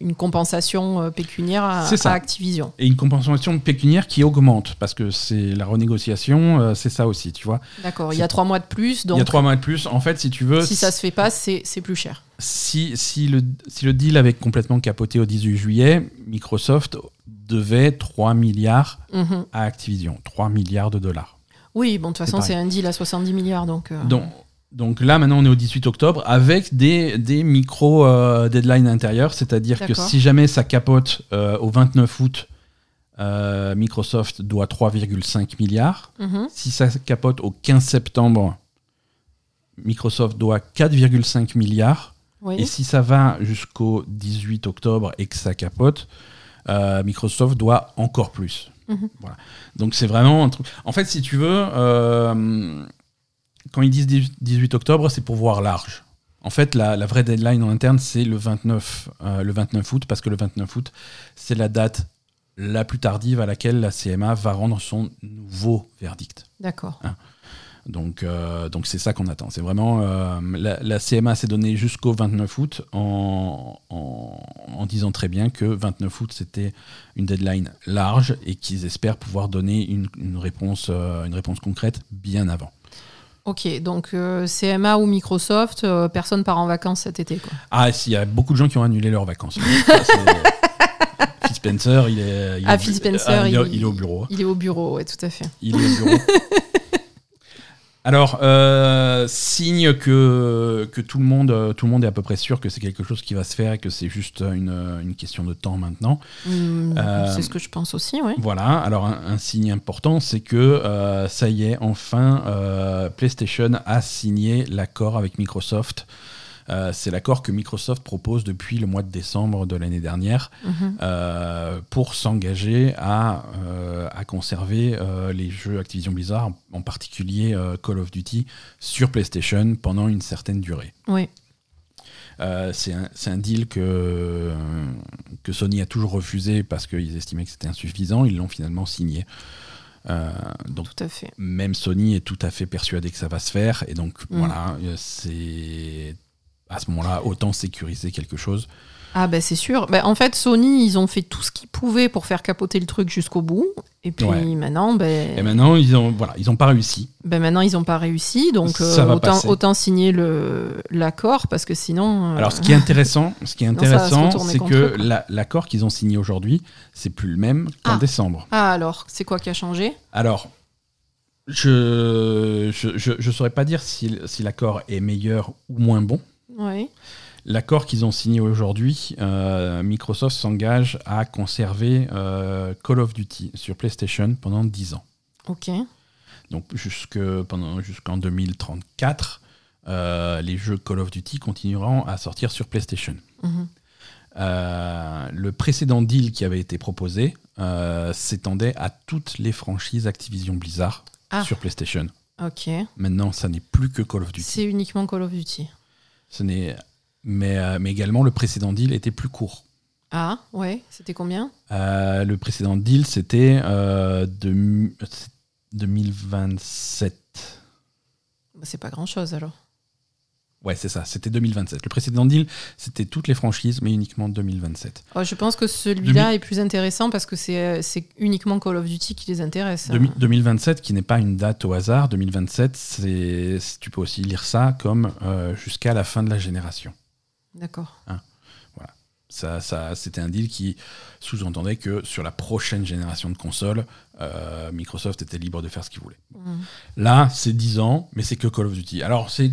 une compensation euh, pécuniaire à, Activision. et une compensation pécuniaire qui augmente parce que c'est la renégociation, euh, c'est ça aussi, tu vois. D'accord, il y a trois mois de plus, Il y a trois mois de plus. En fait, si tu veux, si ça se fait pas, c'est plus cher. si, si, le, si le deal avait complètement capoté au 18 juillet, Microsoft devait 3 milliards Mhm. à Activision. 3 milliards de dollars. Oui, bon, de toute façon, c'est un deal à 70 milliards, donc... euh, Donc, donc là, maintenant, on est au 18 octobre avec des, des micro-deadlines intérieures. C'est-à-dire que si jamais ça capote euh, au 29 août, euh, Microsoft doit 3,5 milliards. mhm. Si ça capote au 15 septembre, Microsoft doit 4,5 milliards. Oui. Et si ça va jusqu'au 18 octobre et que ça capote, euh, Microsoft doit encore plus. Mhm. Voilà. Donc c'est vraiment un truc. En fait, si tu veux, euh, quand ils disent 18 octobre, c'est pour voir large. En fait, la, la vraie deadline en interne, c'est le 29, euh, le 29 août, parce que le 29 août, c'est la date la plus tardive à laquelle la CMA va rendre son nouveau verdict. D'accord. Donc, euh, donc c'est ça qu'on attend. C'est vraiment euh, la, la CMA s'est donnée jusqu'au 29 août en, en, en disant très bien que 29 août c'était une deadline large et qu'ils espèrent pouvoir donner une, une réponse, euh, une réponse concrète bien avant. Ok, donc euh, CMA ou Microsoft, euh, personne part en vacances cet été, quoi. Ah, s'il y a beaucoup de gens qui ont annulé leurs vacances. Ça, <laughs> Phil Spencer, il est, il est Ah, au Phil bu- Spencer, il, est- il- il est au bureau. Il est au bureau, ouais, tout à fait. Il est au bureau. <laughs> Alors, euh, signe que, que tout, le monde, euh, tout le monde est à peu près sûr que c'est quelque chose qui va se faire et que c'est juste une, une question de temps maintenant. Hmm, Euh, C'est ce que je pense aussi, oui. Voilà, alors un, un signe important, c'est que euh, ça y est, enfin, euh, PlayStation a signé l'accord avec Microsoft. Euh, c'est l'accord que Microsoft propose depuis le mois de décembre de l'année dernière Mhm. euh, pour s'engager à, euh, à conserver les jeux Activision Blizzard, en particulier Call of Duty, sur PlayStation pendant une certaine durée. Oui. Euh, c'est un, un deal que, que Sony a toujours refusé parce qu'ils estimaient que c'était insuffisant. Ils l'ont finalement signé. Euh, donc Tout à fait. même Sony est tout à fait persuadé que ça va se faire. Et donc Mm. voilà, c'est à ce moment-là autant sécuriser quelque chose. Ah ben c'est sûr. Ben, en fait, Sony, ils ont fait tout ce qu'ils pouvaient pour faire capoter le truc jusqu'au bout. Et puis Ouais. maintenant, ben, Et maintenant ils ont voilà, ils ont pas réussi. ben maintenant ils n'ont pas réussi. Donc euh, autant, autant signer le l'accord parce que sinon. euh, Alors ce qui est intéressant, ce qui est <laughs> intéressant, c'est que la- l'accord qu'ils ont signé aujourd'hui, c'est plus le même qu'en Ah. décembre. Ah alors, c'est quoi qui a changé? Alors, je je, je, je saurais pas dire si, si l'accord est meilleur ou moins bon. L'accord qu'ils ont signé aujourd'hui, euh, Microsoft s'engage à conserver euh, Call of Duty sur PlayStation pendant 10 ans. Ok. Donc jusque, pendant- jusqu'en 2034, euh, les jeux Call of Duty continueront à sortir sur PlayStation. Mhm. Le précédent deal qui avait été proposé s'étendait à toutes les franchises Activision Blizzard Ah. sur PlayStation. Ok. Maintenant, ça n'est plus que Call of Duty. C'est uniquement Call of Duty. Ce n'est, mais, euh, mais également, le précédent deal était plus court. Ah ouais. C'était combien? Euh, le précédent deal, c'était euh, de, 2027. Bah, C'est pas grand chose alors. Ouais, c'est ça, c'était 2027. Le précédent deal, c'était toutes les franchises, mais uniquement 2027. Oh, je pense que celui-là est plus intéressant parce que c'est euh, c'est uniquement Call of Duty qui les intéresse. Demi- 2027, qui n'est pas une date au hasard, 2027, c'est, tu peux aussi lire ça comme euh, jusqu'à la fin de la génération. D'accord. Ça, ça, c'était un deal qui sous-entendait que sur la prochaine génération de consoles, euh, Microsoft était libre de faire ce qu'il voulait. Mhm. Là, c'est 10 ans, mais c'est que Call of Duty. Alors, c'est,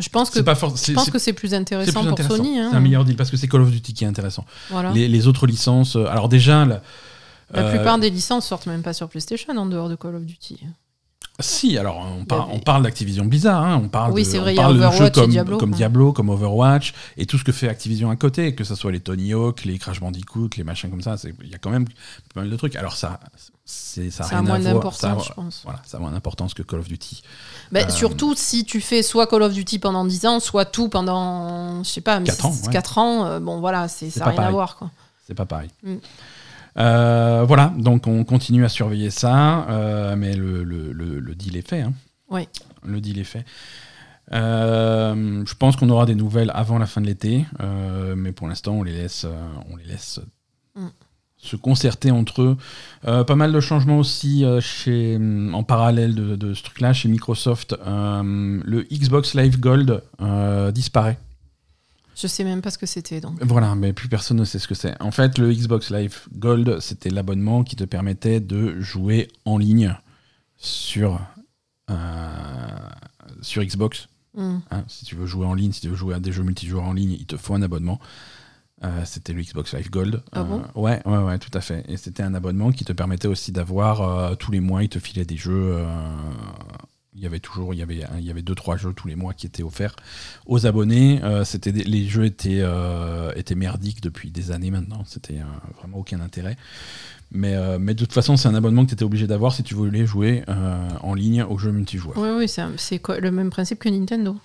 Je pense que c'est plus intéressant plus pour intéressant. Sony. hein. C'est un meilleur deal parce que c'est Call of Duty qui est intéressant. Voilà. Les, les autres licences, euh, alors déjà, la, La euh, plupart des licences sortent même pas sur PlayStation en dehors de Call of Duty. Si, alors on, par- avait- on parle d'Activision Blizzard, hein, on parle Oui, de, on vrai, a parle de jeux comme, Diablo, comme quoi. Diablo, comme Overwatch, et tout ce que fait Activision à côté, que ce soit les Tony Hawk, les Crash Bandicoot, les machins comme ça, il y a quand même pas mal de trucs. Alors ça, c'est ça a Ça a à moins d'importance, je pense. Voilà, ça a moins d'importance que Call of Duty. Ben, Euh, Surtout si tu fais soit Call of Duty pendant 10 ans, soit tout pendant, je sais pas, Quatre ans, ouais. 4 ans. euh, bon, voilà, c'est ça n'a rien à pareil. voir. Quoi. C'est pas pareil. Mm. Euh, voilà, donc on continue à surveiller ça, euh, mais le, le- le- le deal est fait. hein. Ouais. Le deal est fait. Euh, je pense qu'on aura des nouvelles avant la fin de l'été, euh, mais pour l'instant, on les laisse, on les laisse. Se concerter entre eux. Euh, pas mal de changements aussi euh, chez, en parallèle de, de ce truc-là chez Microsoft. Euh, le Xbox Live Gold disparaît. Je sais même pas ce que c'était. Donc. Voilà, mais plus personne ne sait ce que c'est. En fait, le Xbox Live Gold, c'était l'abonnement qui te permettait de jouer en ligne sur, sur Xbox. Hmm. hein. si tu veux jouer en ligne, si tu veux jouer à des jeux multijoueurs en ligne, il te faut un abonnement. Euh, c'était le Xbox Live Gold. Ah bon? Euh, Ouais, ouais, ouais, tout à fait. Et c'était un abonnement qui te permettait aussi d'avoir euh, tous les mois, il te filait des jeux. il y avait toujours, il y avait, il y avait deux trois jeux tous les mois qui étaient offerts aux abonnés. C'était les jeux étaient étaient merdiques depuis des années maintenant. C'était vraiment aucun intérêt. Mais, euh, mais de toute façon, c'est un abonnement que tu étais obligé d'avoir si tu voulais jouer euh, en ligne aux jeux multijoueurs. Oui, oui, c'est un- c'est quoi- le même principe que Nintendo?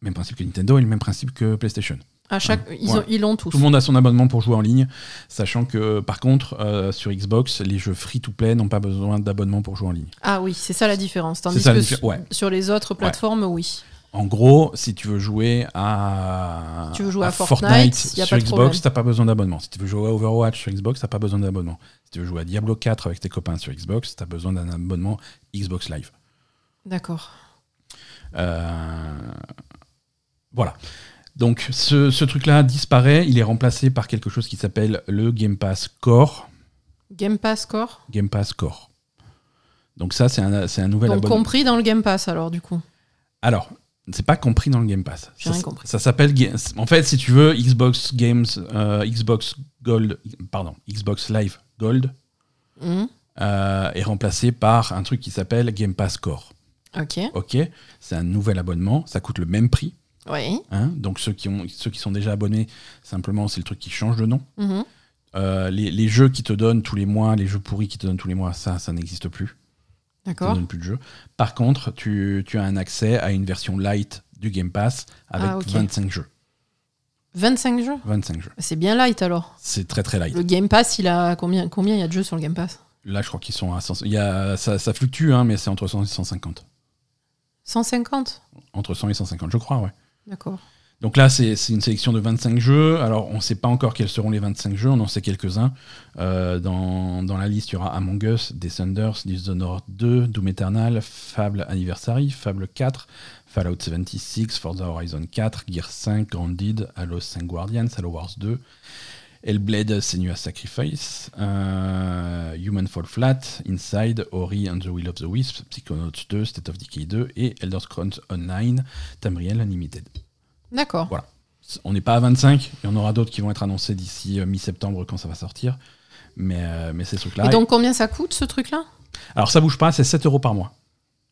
Même principe que Nintendo et le même principe que PlayStation. À chaque, Ouais. ils Ouais. ont- ils l'ont tous. Tout le monde a son abonnement pour jouer en ligne, sachant que par contre, euh, sur Xbox, les jeux free-to-play n'ont pas besoin d'abonnement pour jouer en ligne. Ah oui, c'est ça la différence. Tandis ça que diffé- ouais. sur les autres plateformes, oui. En gros, si tu veux jouer à, Tu veux jouer à Fortnite, y a sur pas. Xbox, t'as pas besoin d'abonnement. Si tu veux jouer à Overwatch sur Xbox, t'as pas besoin d'abonnement. Si tu veux jouer à Diablo 4 avec tes copains sur Xbox, t'as besoin d'un abonnement Xbox Live. D'accord. Euh, Voilà. Donc ce, ce truc-là disparaît, il est remplacé par quelque chose qui s'appelle le Game Pass Core. Game Pass Core Game Pass Core. Donc ça, c'est un, c'est un nouvel Donc abonnement. compris dans le Game Pass alors du coup. Alors, c'est pas compris dans le Game Pass. J'ai Ça, rien compris. Ça s'appelle. En fait, si tu veux, Xbox Games, euh, Xbox Gold, pardon, Xbox Live Gold Hmm. euh, est remplacé par un truc qui s'appelle Game Pass Core. Ok. Ok, c'est un nouvel abonnement, ça coûte le même prix. Oui. hein. Donc ceux qui, ont, ceux qui sont déjà abonnés, simplement, c'est le truc qui change de nom. Mhm. Euh, les, les jeux qui te donnent tous les mois, les jeux pourris qui te donnent tous les mois, ça, ça n'existe plus. Ça ne D'accord. donne plus de jeux. Par contre, tu, tu as un accès à une version light du Game Pass avec Ah, ok. 25 jeux. 25 jeux 25 jeux. C'est bien light alors. C'est très très light. Le Game Pass, il a combien Combien il y a de jeux sur le Game Pass? Là, je crois qu'ils sont à 100. Il y a, ça, ça fluctue, hein, mais c'est entre 100 et 150. 150 Entre 100 et 150, je crois, ouais. D'accord. Donc là, c'est une sélection de 25 jeux. Alors, on ne sait pas encore quels seront les 25 jeux, on en sait quelques-uns. Euh, dans, dans la liste, il y aura Among Us, Descenders, Dishonored 2, Doom Eternal, Fable Anniversary, Fable 4, Fallout 76, Forza Horizon 4, Gear 5, Grounded, Halo 5 Guardians, Halo Wars 2, Hellblade Senua's Sacrifice, euh, Human Fall Flat, Inside, Ori and the Will of the Wisps, Psychonauts 2, State of Decay 2 et Elder Scrolls Online, Tamriel Unlimited. D'accord. Voilà. On n'est pas à 25, il y en aura d'autres qui vont être annoncés d'ici euh, mi-septembre quand ça va sortir. Mais, euh, mais c'est ce truc-là. Et donc, combien ça coûte ce truc-là? Alors ça bouge pas, c'est 7 euros par mois.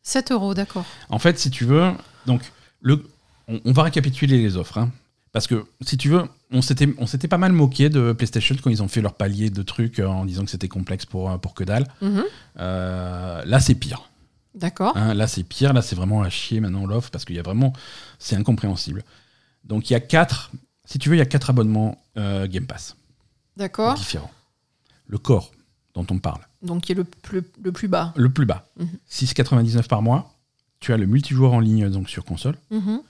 7 euros, d'accord. En fait, si tu veux, donc le, on, on va récapituler les offres. hein. Parce que si tu veux, on s'était, pas mal moqué de PlayStation quand ils ont fait leur palier de trucs euh, en disant que c'était complexe pour, euh, pour que dalle. Mhm. Euh, là, c'est pire. D'accord. hein. là, c'est pire. Là, c'est vraiment à chier maintenant l'offre parce qu'il y a vraiment, c'est incompréhensible. Donc il y a quatre, si tu veux, il y a quatre abonnements euh, Game Pass D'accord. différents. Le corps dont on parle. Donc, qui est le plus, le plus bas. Le plus bas, Mhm. 6,99 par mois. Tu as le multijoueur en ligne donc sur console. Mhm.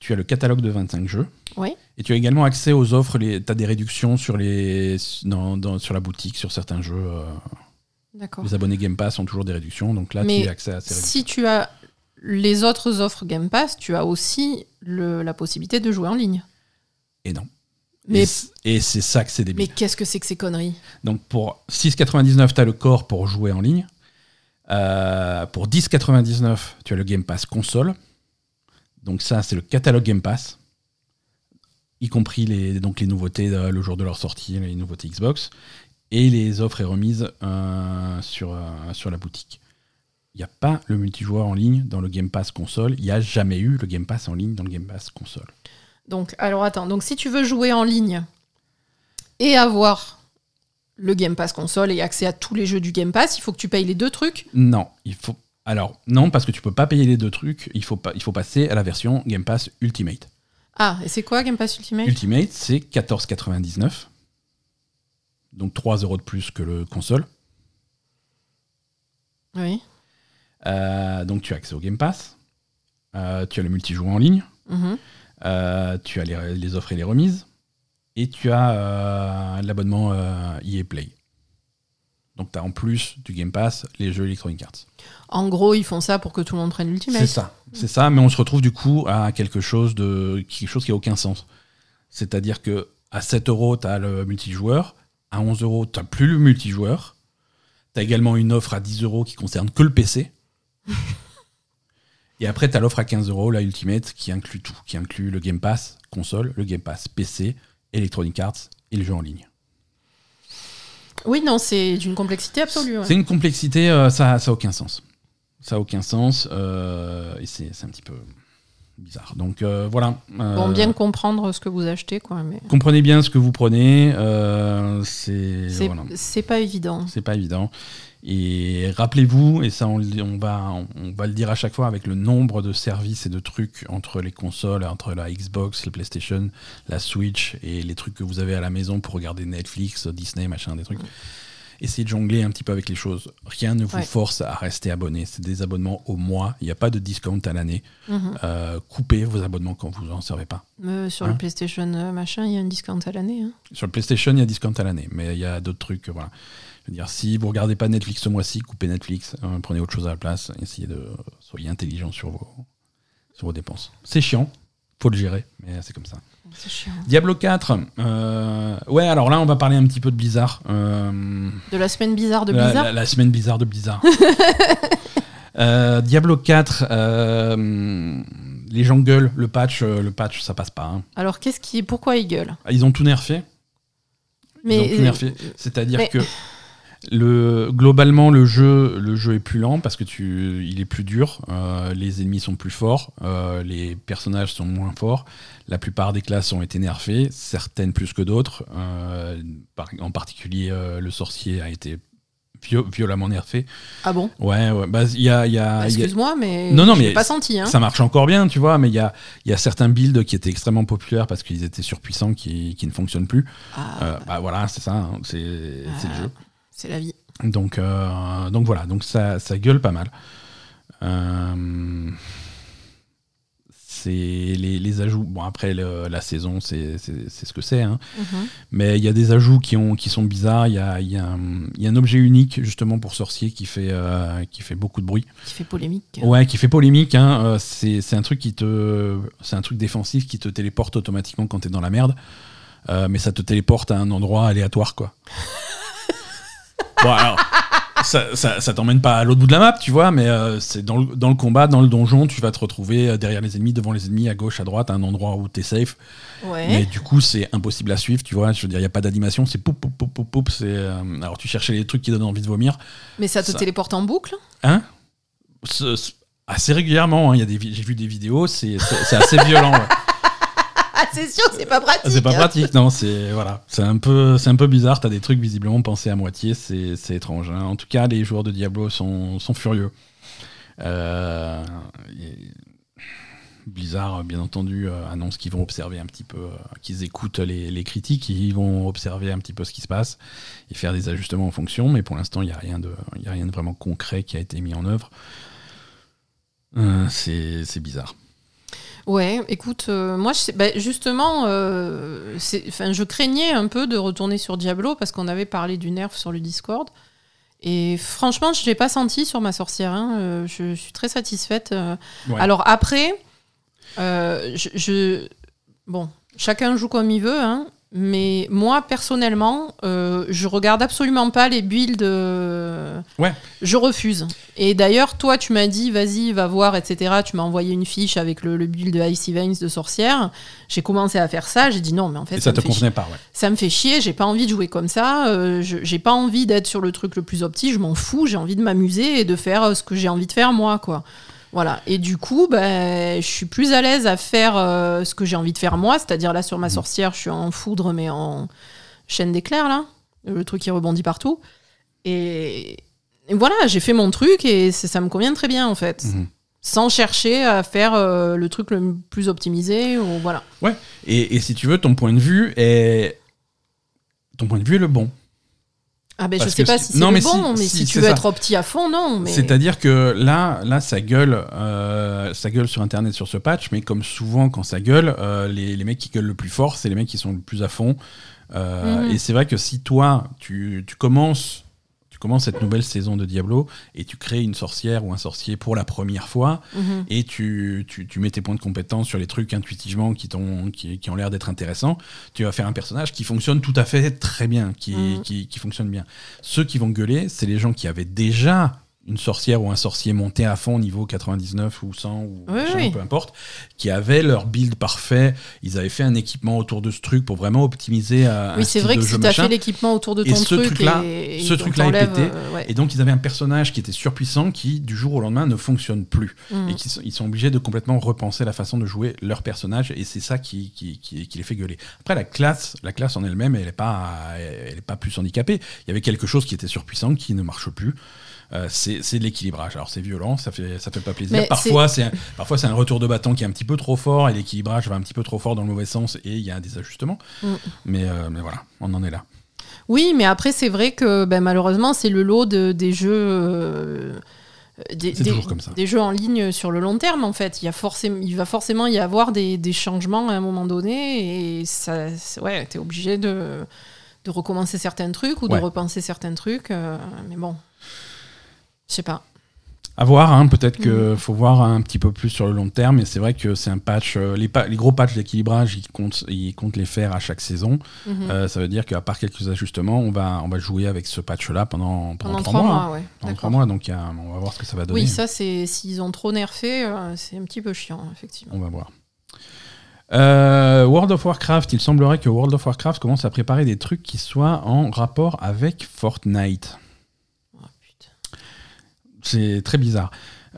Tu as le catalogue de 25 jeux. Oui. Et tu as également accès aux offres. Tu as des réductions sur, les, dans- dans- sur la boutique, sur certains jeux. euh, D'accord. les abonnés Game Pass ont toujours des réductions. Donc là, Mais tu as accès à ces réductions. Si tu as les autres offres Game Pass, tu as aussi le- la possibilité de jouer en ligne. Et non. Mais- Et c'est ça que c'est débile. Mais qu'est-ce que c'est que ces conneries? Donc pour 6,99, tu as le corps pour jouer en ligne. Euh, pour 10,99, tu as le Game Pass console. Donc ça, c'est le catalogue Game Pass, y compris les, donc les nouveautés euh, le jour de leur sortie, les nouveautés Xbox, et les offres et remises euh, sur, euh, sur la boutique. Il n'y a pas le multijoueur en ligne dans le Game Pass console. Il n'y a jamais eu le Game Pass en ligne dans le Game Pass console. Donc, alors attends. Donc, si tu veux jouer en ligne et avoir le Game Pass console et accès à tous les jeux du Game Pass, il faut que tu payes les deux trucs? Non, il faut. Alors, non, parce que tu peux pas payer les deux trucs. Il faut, pas, il faut passer à la version Game Pass Ultimate. Ah, et c'est quoi Game Pass Ultimate? Ultimate, c'est 14,99. Donc 3 euros de plus que le console. Oui. Euh, donc tu as accès au Game Pass. Euh, tu as le multijoueur en ligne. Mhm. Euh, tu as les, les offres et les remises. Et tu as l'abonnement EA Play. Donc tu as en plus du Game Pass les jeux Electronic Arts. En gros, ils font ça pour que tout le monde prenne l'Ultimate. C'est ça. C'est ça, mais on se retrouve du coup à quelque chose de quelque chose qui a aucun sens. C'est-à-dire que à 7 euros, tu as le multijoueur. À 11 euros, tu plus le multijoueur. Tu as également une offre à 10 euros qui concerne que le PC. <laughs> Et après, tu as l'offre à 15 euros, la Ultimate, qui inclut tout. Qui inclut le Game Pass console, le Game Pass PC, Electronic Arts et le jeu en ligne. Oui, non, c'est d'une complexité absolue. ouais. C'est une complexité, euh, ça n'a aucun sens. Ça n'a aucun sens. euh, et c'est un petit peu bizarre. Donc euh, voilà. Bon, bien comprendre ce que vous achetez, quoi. Mais Comprenez bien ce que vous prenez. c'est c'est voilà. c'est pas évident. C'est pas évident. Et rappelez-vous, et ça on, va, on va le dire à chaque fois avec le nombre de services et de trucs entre les consoles, entre la Xbox, la PlayStation, la Switch et les trucs que vous avez à la maison pour regarder Netflix, Disney, machin, des trucs. Essayez de jongler un petit peu avec les choses. Rien ne vous Ouais. force à rester abonné. C'est des abonnements au mois. Il n'y a pas de discount à l'année. Mhm. Euh, coupez vos abonnements quand vous en servez pas. Euh, sur Hein le PlayStation euh, machin, il y a un discount à l'année. hein. Sur le PlayStation, il y a discount à l'année, mais il y a d'autres trucs. Voilà. Je veux dire, si vous regardez pas Netflix ce mois-ci, coupez Netflix, euh, prenez autre chose à la place, essayez de soyez intelligent sur vos, sur vos dépenses. C'est chiant, faut le gérer, mais c'est comme ça. Chiant. Diablo 4, euh, ouais, alors là, on va parler un petit peu de Blizzard. euh, De la semaine bizarre de Blizzard La, la semaine bizarre de Blizzard. <laughs> Euh, Diablo 4, euh, les gens gueulent, le patch, le patch, ça passe pas. hein. Alors, qu'est-ce qui, pourquoi ils gueulent? Ils ont tout nerfé. Ils ont tout nerfé. C'est-à-dire mais- que le, globalement, le jeu, le jeu est plus lent parce que tu, il est plus dur. euh, les ennemis sont plus forts. euh, les personnages sont moins forts. La plupart des classes ont été nerfées, certaines plus que d'autres. euh, en particulier, le sorcier a été vio- violemment nerfé. Ah bon? Ouais, ouais. Bah, y a, il y a- Bah, y a- Excuse-moi, mais Non, non, je mais pas senti. Hein. ça marche encore bien, tu vois, mais il y a, y a certains builds qui étaient extrêmement populaires parce qu'ils étaient surpuissants qui, qui ne fonctionnent plus. Ah, Euh, bah voilà, c'est ça, hein, c'est c'est le jeu. C'est la vie. Donc, euh, donc voilà, donc ça, ça gueule pas mal. Euh, c'est les, les ajouts. Bon, après, le- la saison, c'est ce que c'est. hein. Mhm. Mais il y a des ajouts qui, ont, qui sont bizarres. Il y a, y, a y a un objet unique, justement, pour sorcier qui fait, euh, qui fait beaucoup de bruit. Qui fait polémique. Ouais, qui fait polémique. Hein. C'est c'est un truc qui te, c'est un truc défensif qui te téléporte automatiquement quand t'es dans la merde. Euh, mais ça te téléporte à un endroit aléatoire, quoi. <laughs> bon, alors, ça, ça, ça t'emmène pas à l'autre bout de la map, tu vois, mais euh, c'est dans le, dans le combat, dans le donjon, tu vas te retrouver euh, derrière les ennemis, devant les ennemis, à gauche, à droite, à un endroit où t'es safe. Ouais. Mais du coup, c'est impossible à suivre, tu vois. Je veux dire, il n'y a pas d'animation, c'est poup, poup, poup, poup, poup. c'est, euh, alors, tu cherchais les trucs qui donnent envie de vomir. Mais ça te ça- téléporte en boucle? Hein? Ce- ce- Assez régulièrement, hein. Il y a des, vi- j'ai vu des vidéos, c'est c'est- c'est assez violent. ouais. Ah, c'est sûr, c'est pas pratique. C'est pas pratique, non. C'est voilà, c'est un peu, c'est un peu bizarre. T'as des trucs visiblement pensés à moitié. C'est étrange. hein. En tout cas, les joueurs de Diablo sont, sont furieux. Euh, Blizzard, bien entendu, euh, annonce qu'ils vont observer un petit peu, euh, qu'ils écoutent les, critiques, ils vont observer un petit peu ce qui se passe et faire des ajustements en fonction. Mais pour l'instant, il n'y a rien de, a rien de vraiment concret qui a été mis en œuvre. Euh, c'est bizarre. Ouais, écoute, euh, moi, je sais- bah, justement, euh, je craignais un peu de retourner sur Diablo parce qu'on avait parlé du nerf sur le Discord. Et franchement, je ne l'ai pas senti sur ma sorcière. hein, euh, je, suis très satisfaite. Ouais. Alors après, je, je- Bon, chacun joue comme il veut, hein, mais moi, personnellement, euh, je regarde absolument pas les builds. euh, Ouais. Je refuse. Et d'ailleurs, toi, tu m'as dit, vas-y, va voir, etc. Tu m'as envoyé une fiche avec le, le build de Icy Veins de sorcière. J'ai commencé à faire ça. J'ai dit non, mais en fait, Et ça te convenait pas, ouais. Ça me fait chier, j'ai pas envie de jouer comme ça, euh, j'ai pas envie d'être sur le truc le plus opti, je m'en fous, j'ai envie de m'amuser et de faire ce que j'ai envie de faire moi, quoi. Voilà. Et du coup, ben, je suis plus à l'aise à faire euh, ce que j'ai envie de faire moi, c'est-à-dire là sur ma sorcière, je suis en foudre, mais en chaîne d'éclair, là, le truc qui rebondit partout. Et, et voilà, j'ai fait mon truc et ça me convient très bien en fait. Mhm. Sans chercher à faire euh, le truc le plus optimisé, ou voilà. Et, et si tu veux, ton point de vue est. Ton point de vue est le bon. Ah ben je sais pas si- c'est mais bon, si- mais si, tu veux ça. être opti à fond, non. Mais... C'est-à-dire que là, là, ça gueule, euh, ça gueule sur Internet sur ce patch, mais comme souvent quand ça gueule, euh, les, les mecs qui gueulent le plus fort, c'est les mecs qui sont le plus à fond. Euh, Mhm. Et c'est vrai que si toi, tu, tu commences, tu commences cette nouvelle saison de Diablo et tu crées une sorcière ou un sorcier pour la première fois, Mhm. et tu, tu, tu mets tes points de compétence sur les trucs intuitivement qui, t'ont- qui, qui ont l'air d'être intéressants, tu vas faire un personnage qui fonctionne tout à fait très bien, qui, Mhm. qui, qui fonctionne bien. Ceux qui vont gueuler, c'est les gens qui avaient déjà une sorcière ou un sorcier monté à fond niveau 99 ou 100 ou Oui, machin, oui. peu importe, qui avaient leur build parfait, ils avaient fait un équipement autour de ce truc pour vraiment optimiser euh, Oui, c'est vrai que si t'as machin. fait l'équipement autour de Et ton ce truc truc-là- et, et ce truc-là est pété. euh, ouais. Et donc ils avaient un personnage qui était surpuissant qui du jour au lendemain ne fonctionne plus Mhm. et qui sont, ils sont obligés de complètement repenser la façon de jouer leur personnage et c'est ça qui, qui, qui- qui les fait gueuler. Après la classe, la classe en elle-même, elle n'est pas, elle est pas plus handicapée. Il y avait quelque chose qui était surpuissant qui ne marche plus. Euh, c'est de l'équilibrage. Alors c'est violent, ça fait ça fait pas plaisir. Mais parfois c'est un, parfois c'est un retour de bâton qui est un petit peu trop fort et l'équilibrage va un petit peu trop fort dans le mauvais sens et il y a des ajustements. Mm. Mais euh, mais voilà, on en est là. Oui, mais après, c'est vrai que ben, malheureusement, c'est le lot de- des jeux. euh, des, C'est des- toujours comme ça. des jeux en ligne sur le long terme, en fait. Il, y a forcément, il va forcément y avoir des, des changements à un moment donné, et ça, ouais, t'es obligé de, de recommencer certains trucs ou Ouais. de repenser certains trucs. euh, mais bon, je sais pas. À voir, hein, peut-être que Mm. faut voir un petit peu plus sur le long terme, mais c'est vrai que c'est un patch. euh, les, pa- les gros patchs d'équilibrage, ils comptent, ils comptent les faire à chaque saison. Mhm. Euh, ça veut dire qu'à part quelques ajustements, on va, on va jouer avec ce patch-là pendant, pendant, mois. mois, hein. ouais. Pendant D'accord. trois mois, donc a- on va voir ce que ça va donner. Oui, ça, c'est s'ils ont trop nerfé, euh, c'est un petit peu chiant, effectivement. On va voir. Euh, World of Warcraft, il semblerait que World of Warcraft commence à préparer des trucs qui soient en rapport avec Fortnite. C'est très bizarre.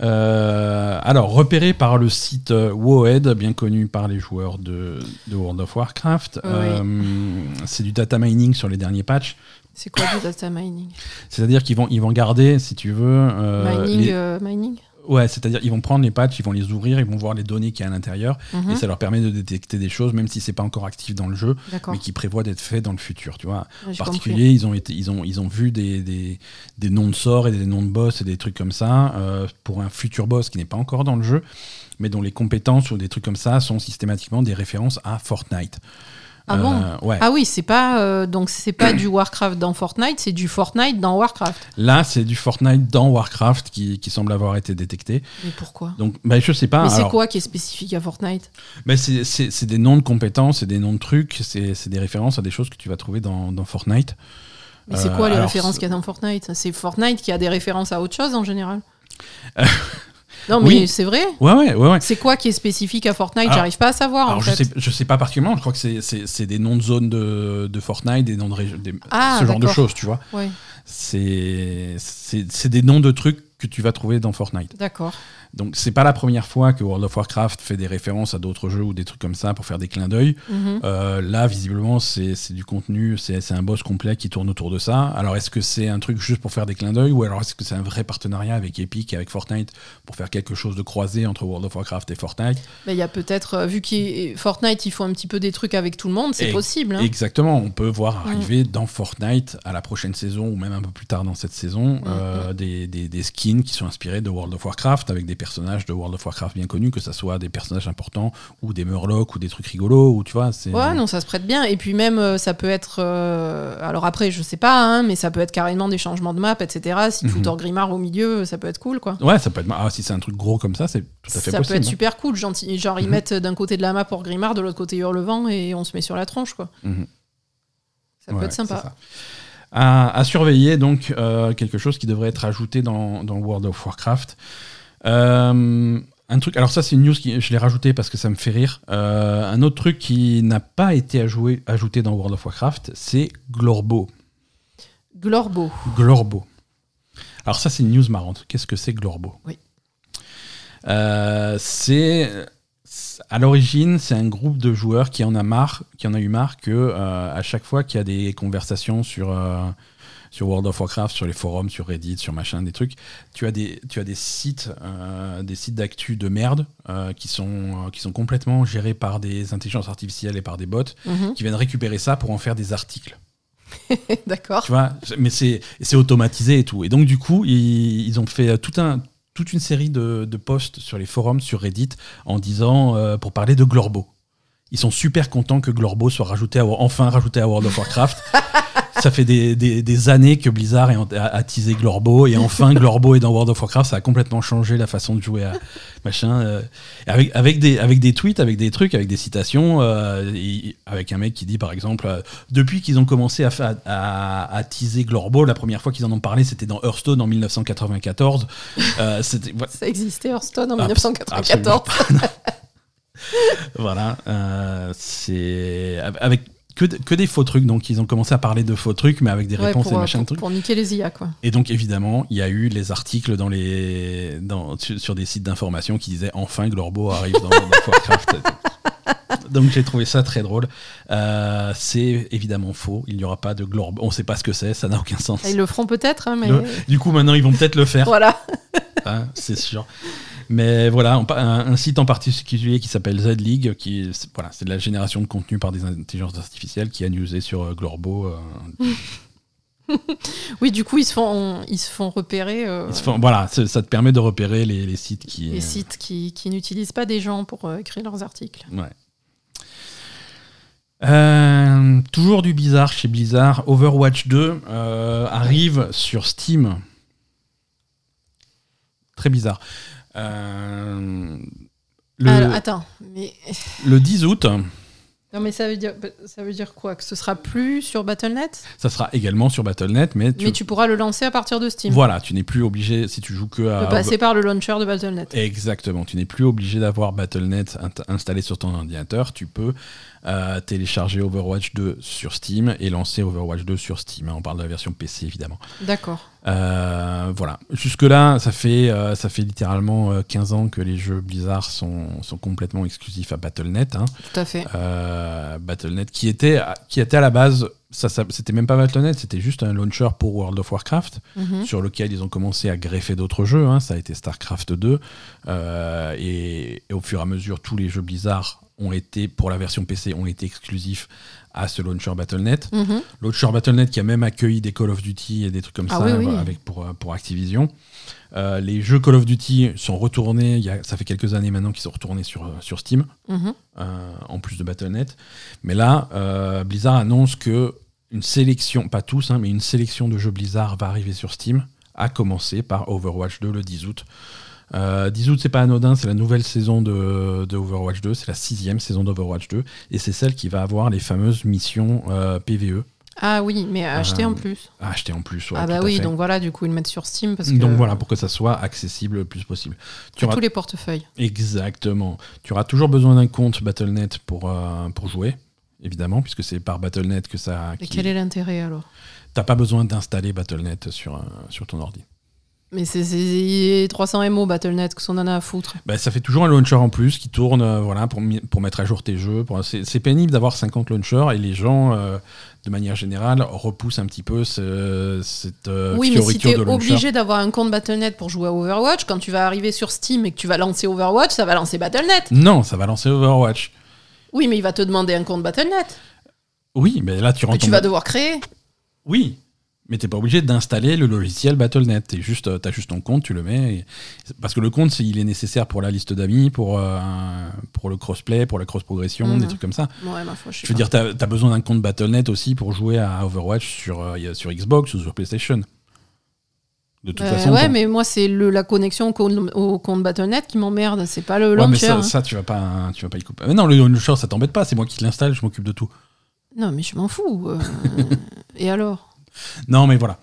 Euh, alors, repéré par le site euh, Wowhead, bien connu par les joueurs de, de World of Warcraft, Oui. euh, c'est du data mining sur les derniers patchs. C'est quoi du data mining? C'est-à-dire qu'ils vont, ils vont garder, si tu veux, euh, Mining, les- mining? Ouais, c'est-à-dire ils vont prendre les patchs, ils vont les ouvrir, ils vont voir les données qu'il y a à l'intérieur, Mhm. et ça leur permet de détecter des choses, même si c'est pas encore actif dans le jeu, mais qui prévoit d'être fait dans le futur. Tu vois, en particulier, ils ont, été, ils, ont, ils ont vu des, des, des noms de sorts et des noms de boss et des trucs comme ça euh, pour un futur boss qui n'est pas encore dans le jeu, mais dont les compétences ou des trucs comme ça sont systématiquement des références à Fortnite. Ah bon Euh, Ouais. Ah oui, c'est pas euh, donc c'est pas du Warcraft dans Fortnite, c'est du Fortnite dans Warcraft. Là, c'est du Fortnite dans Warcraft qui, qui semble avoir été détecté. Mais pourquoi? Donc, bah, je sais pas. Mais c'est quoi qui est spécifique à Fortnite? Bah, c'est- des noms de compétences, c'est des noms de trucs, c'est des références à des choses que tu vas trouver dans, dans Fortnite. Mais c'est Euh, quoi les alors, références qu'il y a dans Fortnite? C'est Fortnite qui a des références à autre chose en général? <laughs> Non mais oui. c'est vrai Ouais, ouais, ouais, ouais. C'est quoi qui est spécifique à Fortnite? J'arrive pas à savoir Alors, en je fait. sais, je sais pas particulièrement, je crois que c'est- des noms de zones de, de Fortnite, des noms de régions, des- Ah, ce genre de choses, tu vois. Ouais, c'est des noms de trucs que tu vas trouver dans Fortnite. d'accord. Donc, c'est pas la première fois que World of Warcraft fait des références à d'autres jeux ou des trucs comme ça pour faire des clins d'œil. Mhm. Euh, là, visiblement, c'est c'est du contenu, c'est un boss complet qui tourne autour de ça. Alors, est-ce que c'est un truc juste pour faire des clins d'œil ou alors est-ce que c'est un vrai partenariat avec Epic et avec Fortnite pour faire quelque chose de croisé entre World of Warcraft et Fortnite? Il y a peut-être, euh, vu qu'il Fortnite, ils font un petit peu des trucs avec tout le monde, c'est possible. hein. Exactement, on peut voir Mm. arriver dans Fortnite à la prochaine saison ou même un peu plus tard dans cette saison Mm, euh, des, des- des skins qui sont inspirés de World of Warcraft avec des personnages de World of Warcraft bien connus, que ce soit des personnages importants ou des Murlocs ou des trucs rigolos ou tu vois. Ouais, non, ça se prête bien. Et puis même, euh, ça peut être. euh, alors après, je sais pas, hein, mais ça peut être carrément des changements de map, etc. Si tu Mhm. fous Torgrimmar au milieu, ça peut être cool, quoi. Ouais, ça peut être. Ah, si c'est un truc gros comme ça, c'est tout à fait ça possible. peut être super cool. Gentil. Genre, ils Mhm. mettent d'un côté de la map pour Grimard, de l'autre côté Hurlevent, et on se met sur la tronche, quoi. Mhm. Ça peut Ouais, être sympa. ça. À, à surveiller, donc, euh, quelque chose qui devrait être ajouté dans, dans World of Warcraft. Euh, un truc, alors ça c'est une news qui je l'ai rajouté parce que ça me fait rire. Euh, un autre truc qui n'a pas été ajouté dans World of Warcraft, c'est Glorbo. Glorbo. Glorbo. Alors ça c'est une news marrante. Qu'est-ce que c'est Glorbo? Oui. Euh, c'est à l'origine c'est un groupe de joueurs qui en a marre, qui en a eu marre que euh, à chaque fois qu'il y a des conversations sur sur World of Warcraft, sur les forums, sur Reddit, sur machin, des trucs, tu as des tu as des sites euh, des sites d'actu de merde euh, qui sont euh, qui sont complètement gérés par des intelligences artificielles et par des bots Mhm. qui viennent récupérer ça pour en faire des articles. <laughs> D'accord. Tu vois, mais c'est c'est automatisé et tout. Et donc, du coup, ils, ils ont fait tout un, toute une série de, de posts sur les forums, sur Reddit, en disant, euh, pour parler de Glorbo. Ils sont super contents que Glorbo soit rajouté à, enfin rajouté à World of Warcraft. <laughs> ça fait des, des- des années que Blizzard est a, a teasé Glorbo, et enfin Glorbo est dans World of Warcraft. Ça a complètement changé la façon de jouer à machin. euh, avec, avec, des, avec des tweets, avec des trucs, avec des citations, euh, et- avec un mec qui dit par exemple euh, Depuis qu'ils ont commencé à, à, à teaser Glorbo, la première fois qu'ils en ont parlé, c'était dans Hearthstone en 1994. Euh, c'était- voilà. Ça existait Hearthstone en Abs- 1994. absolument pas. <laughs> voilà, c'est avec que, de- que des faux trucs. Donc ils ont commencé à parler de faux trucs, mais avec des Ouais, réponses pour, et machin pour- de trucs. pour niquer les IA, quoi. Et donc évidemment, il y a eu les articles dans les dans, sur, des sites d'information qui disaient enfin Glorbo arrive dans of Warcraft. <laughs> Donc j'ai trouvé ça très drôle. Euh, c'est évidemment faux. Il n'y aura pas de Glorbo. On ne sait pas ce que c'est. Ça n'a aucun sens. Ils le feront peut-être, hein, mais. Le- Du coup, maintenant, ils vont peut-être le faire. Voilà. <laughs> hein, c'est sûr. Mais voilà, on un, un site en particulier qui s'appelle Z-League, qui c'est- voilà, c'est de la génération de contenu par des intelligences artificielles qui a newsé sur euh, Glorbo. euh, <laughs> Oui, du coup, ils se font, ils se font repérer euh, ils se font- voilà, ça te permet de repérer les, les sites qui. les euh, sites qui, qui n'utilisent pas des gens pour euh, écrire leurs articles. Ouais. Toujours du bizarre chez Blizzard. Overwatch 2 euh, arrive sur Steam. Très bizarre. Euh, le, Alors, attends, mais le 10 août, non, mais ça veut dire, ça veut dire quoi? Que ce sera plus sur Battle.net, ça sera également sur Battle.net, mais tu, mais tu pourras le lancer à partir de Steam. voilà, tu n'es plus obligé, si tu joues que à... De passer par le launcher de Battle.net. Exactement, tu n'es plus obligé d'avoir Battle.net installé sur ton ordinateur, tu peux euh, télécharger Overwatch 2 sur Steam et lancer Overwatch 2 sur Steam. On parle de la version PC évidemment. D'accord. Euh, voilà. Jusque-là, ça fait, euh, ça fait littéralement euh, 15 ans que les jeux Blizzard sont, sont complètement exclusifs à Battle.net. hein. Tout à fait. Euh, Battle.net qui était, qui était à la base ça, ça- c'était même pas Battle.net, c'était juste un launcher pour World of Warcraft Mhm. sur lequel ils ont commencé à greffer d'autres jeux. hein. Ça a été StarCraft 2. euh, et, et au fur et à mesure, tous les jeux Blizzard ont été, pour la version PC, ont été exclusifs à ce launcher Battle.net. Mhm. Launcher Battle.net qui a même accueilli des Call of Duty et des trucs comme Ah ça oui, oui. voilà, avec, pour, pour Activision. Euh, les jeux Call of Duty sont retournés, il y a, ça fait quelques années maintenant qu'ils sont retournés sur, euh, sur Steam, Mhm. euh, en plus de Battle.net. Mais là, euh, Blizzard annonce que une sélection, pas tous, hein, mais une sélection de jeux Blizzard va arriver sur Steam, à commencer par Overwatch 2 le 10 août. Euh, 10 août, c'est pas anodin, c'est la nouvelle saison de, de Overwatch 2, c'est la sixième saison d'Overwatch 2, et c'est celle qui va avoir les fameuses missions euh, PVE Ah oui, mais à acheter Euh, en plus. à acheter en plus. ouais, ah bah oui, donc voilà, du coup, ils le mettent sur Steam parce que Donc voilà, pour que ça soit accessible le plus possible. Tu auras... tous les portefeuilles. Exactement. Tu auras toujours besoin d'un compte Battle.net pour, euh, pour jouer, évidemment, puisque c'est par Battle.net que ça. Qui- quel est l'intérêt alors? T'as pas besoin d'installer Battle.net sur, euh, sur ton ordi. Mais c'est- c'est 300 MO Battle.net, que son en a à foutre. Bah, ça fait toujours un launcher en plus qui tourne euh, voilà, pour, pour mettre à jour tes jeux. Pour- C'est pénible d'avoir 50 launchers et les gens, euh, de manière générale, repoussent un petit peu ce- cette euh, oui, mais si de launcher. obligé d'avoir un compte Battle.net pour jouer à Overwatch, quand tu vas arriver sur Steam et que tu vas lancer Overwatch, ça va lancer Battle.net. Non, ça va lancer Overwatch. Oui, mais il va te demander un compte Battle.net Oui, mais là tu que rentres. tu en- vas devoir créer. Oui, mais t'es pas obligé d'installer le logiciel Battle.net. T'es juste, euh, t'as juste ton compte, tu le mets. et- Parce que le compte, il est nécessaire pour la liste d'amis, pour, euh, pour le crossplay, pour la cross-progression, Mhm. des trucs comme ça. Ouais, ma foi, je veux pas. dire, t'as as besoin d'un compte Battle.net aussi pour jouer à Overwatch sur, euh, sur Xbox ou sur PlayStation. De toute Euh, façon. ouais, mais moi, c'est la connexion au compte, au compte Battle.net qui m'emmerde. C'est pas le Ouais, mais ça, hein. ça, tu vas pas, tu vas pas y couper. Mais non, le launcher, ça t'embête pas. C'est moi qui l'installe, je m'occupe de tout. Non, mais je m'en fous. <laughs> et alors? Non, mais voilà.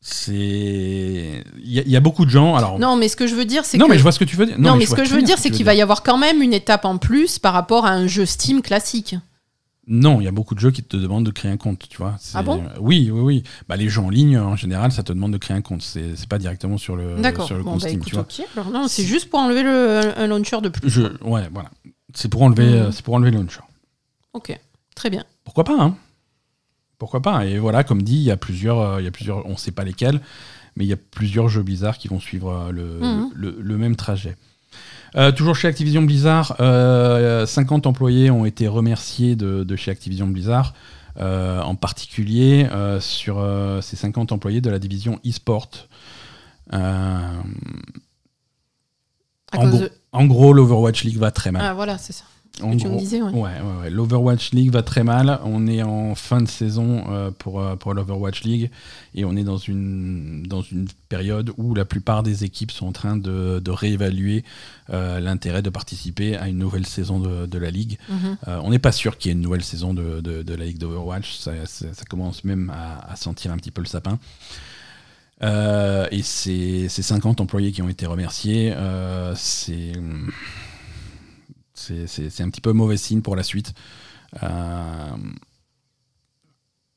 C'est. Il y, a- il y a beaucoup de gens. Alors, Non, mais ce que je veux dire, c'est non, que. mais je vois ce que tu veux dire. Non, mais, ce que je veux dire, ce c'est qu'il va y avoir quand même une étape en plus par rapport à un jeu Steam classique. Non, il y a beaucoup de jeux qui te demandent de créer un compte, tu vois. Ah bon Oui, oui, oui. Bah, les jeux en ligne, en général, ça te demande de créer un compte. C'est pas directement sur le, sur le Bon, compte bah Steam, écoute, tu vois. Alors, non, c'est juste pour enlever le, un launcher de plus. Je, ouais, voilà. C'est pour enlever, Mhm. euh, c'est pour enlever le launcher. Ok, très bien. Pourquoi pas, hein Pourquoi pas Et voilà, comme dit, il y a plusieurs, euh, il y a plusieurs, on sait pas lesquels, mais il y a plusieurs jeux Blizzard qui vont suivre euh, le, Mhm. le, le même trajet. Euh, toujours chez Activision Blizzard, euh, 50 employés ont été remerciés de, de chez Activision Blizzard, euh, en particulier sur ces 50 employés de la division e-sport. À En cause gros, de... en gros, l'Overwatch League va très mal. Ah, voilà, c'est ça. En me gros, disais, ouais. ouais, ouais, ouais. L'Overwatch League va très mal. On est en fin de saison euh, pour, euh, pour l'Overwatch League et on est dans une, dans une période où la plupart des équipes sont en train de, de réévaluer euh, l'intérêt de participer à une nouvelle saison de, de la Ligue. Mhm. Euh, on n'est pas sûr qu'il y ait une nouvelle saison de, de- la Ligue d'Overwatch. Ça, ça- ça commence même à, à sentir un petit peu le sapin. Et ces, ces 50 employés qui ont été remerciés, c'est c'est- un petit peu mauvais signe pour la suite. Euh,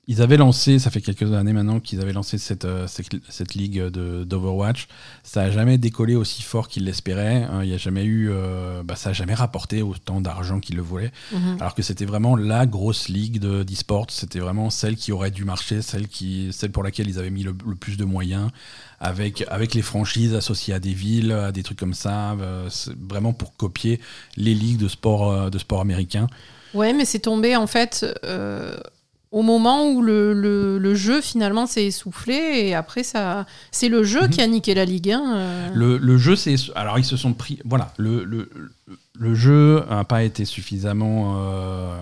ils avaient lancé, ça fait quelques années maintenant qu'ils avaient lancé cette, euh, cette, cette ligue d'Overwatch. Ça n'a jamais décollé aussi fort qu'ils l'espéraient. hein. Il y a jamais eu, euh, bah, ça n'a jamais rapporté autant d'argent qu'ils le voulaient. Mhm. Alors que c'était vraiment la grosse ligue de- d'e-sport. C'était vraiment celle qui aurait dû marcher, celle, qui, celle pour laquelle ils avaient mis le, le plus de moyens, avec, avec les franchises associées à des villes, à des trucs comme ça. euh, vraiment pour copier les ligues de sport, euh, de sport américain. Ouais, mais c'est tombé en fait au moment où le, le- le jeu finalement s'est essoufflé et après ça, c'est le jeu Mhm. qui a niqué la Ligue 1. euh. Le, le jeu, c'est. Alors, ils se sont pris. Voilà, le, le, le jeu n'a pas été suffisamment. euh,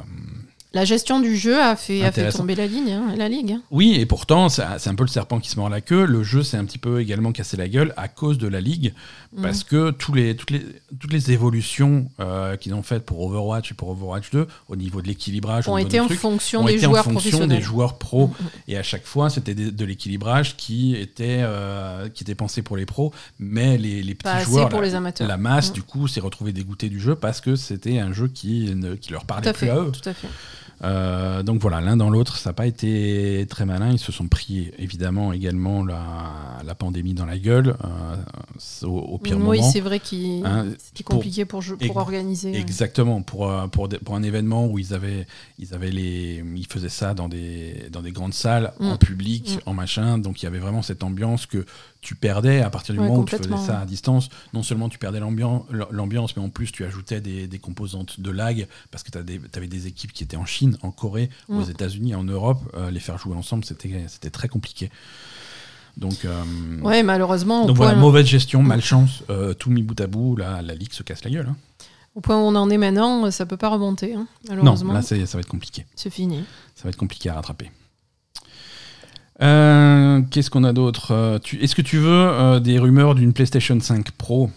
La gestion du jeu a fait, a fait Intéressant. tomber la ligne, hein, la Ligue. Oui, et pourtant, c'est un peu le serpent qui se mord la queue. Le jeu s'est un petit peu également cassé la gueule à cause de la ligue, Mhm. parce que tous les, toutes, les, toutes les évolutions euh, qu'ils ont faites pour Overwatch et pour Overwatch 2, au niveau de l'équilibrage, Ont été en fonction ont des été en joueurs fonction professionnels. des joueurs pros. Mhm. Et à chaque fois, c'était de l'équilibrage qui était, euh, qui était pensé pour les pros, mais les, les petits Pas joueurs, pour la, les amateurs. la masse, Mhm. du coup, s'est retrouvé dégoûté du jeu parce que c'était un jeu qui ne qui leur Tout parlait à plus fait. à eux. Tout à fait. Euh, donc voilà, l'un dans l'autre, ça n'a pas été très malin. Ils se sont pris évidemment également la, la pandémie dans la gueule euh, au, au, pire oui, moment. Oui, c'est vrai qu'il hein, c'était compliqué pour, pour, pour organiser. Exactement, pour, euh, pour, pour, un événement où ils avaient, ils avaient les, ils faisaient ça dans des, dans des grandes salles, en mm. public, mm. en machin. Donc il y avait vraiment cette ambiance que tu perdais à partir du moment où tu faisais ça à distance. Non seulement tu perdais l'ambiance, mais en plus tu ajoutais des, des composantes de lag parce que tu avais des équipes qui étaient en Chine, en Corée, aux mm. États-Unis, en Europe. Euh, les faire jouer ensemble, c'était très compliqué. Donc, euh, ouais, malheureusement. Donc voilà, mauvaise gestion, malchance, euh, tout mis bout à bout, la, la ligue se casse la gueule. Hein. Au point où on en est maintenant, ça peut pas remonter, hein, malheureusement. Non, là ça va être compliqué. C'est fini. Ça va être compliqué à rattraper. Euh, qu'est-ce qu'on a d'autre euh, Est-ce que tu veux euh, des rumeurs d'une PlayStation 5 Pro?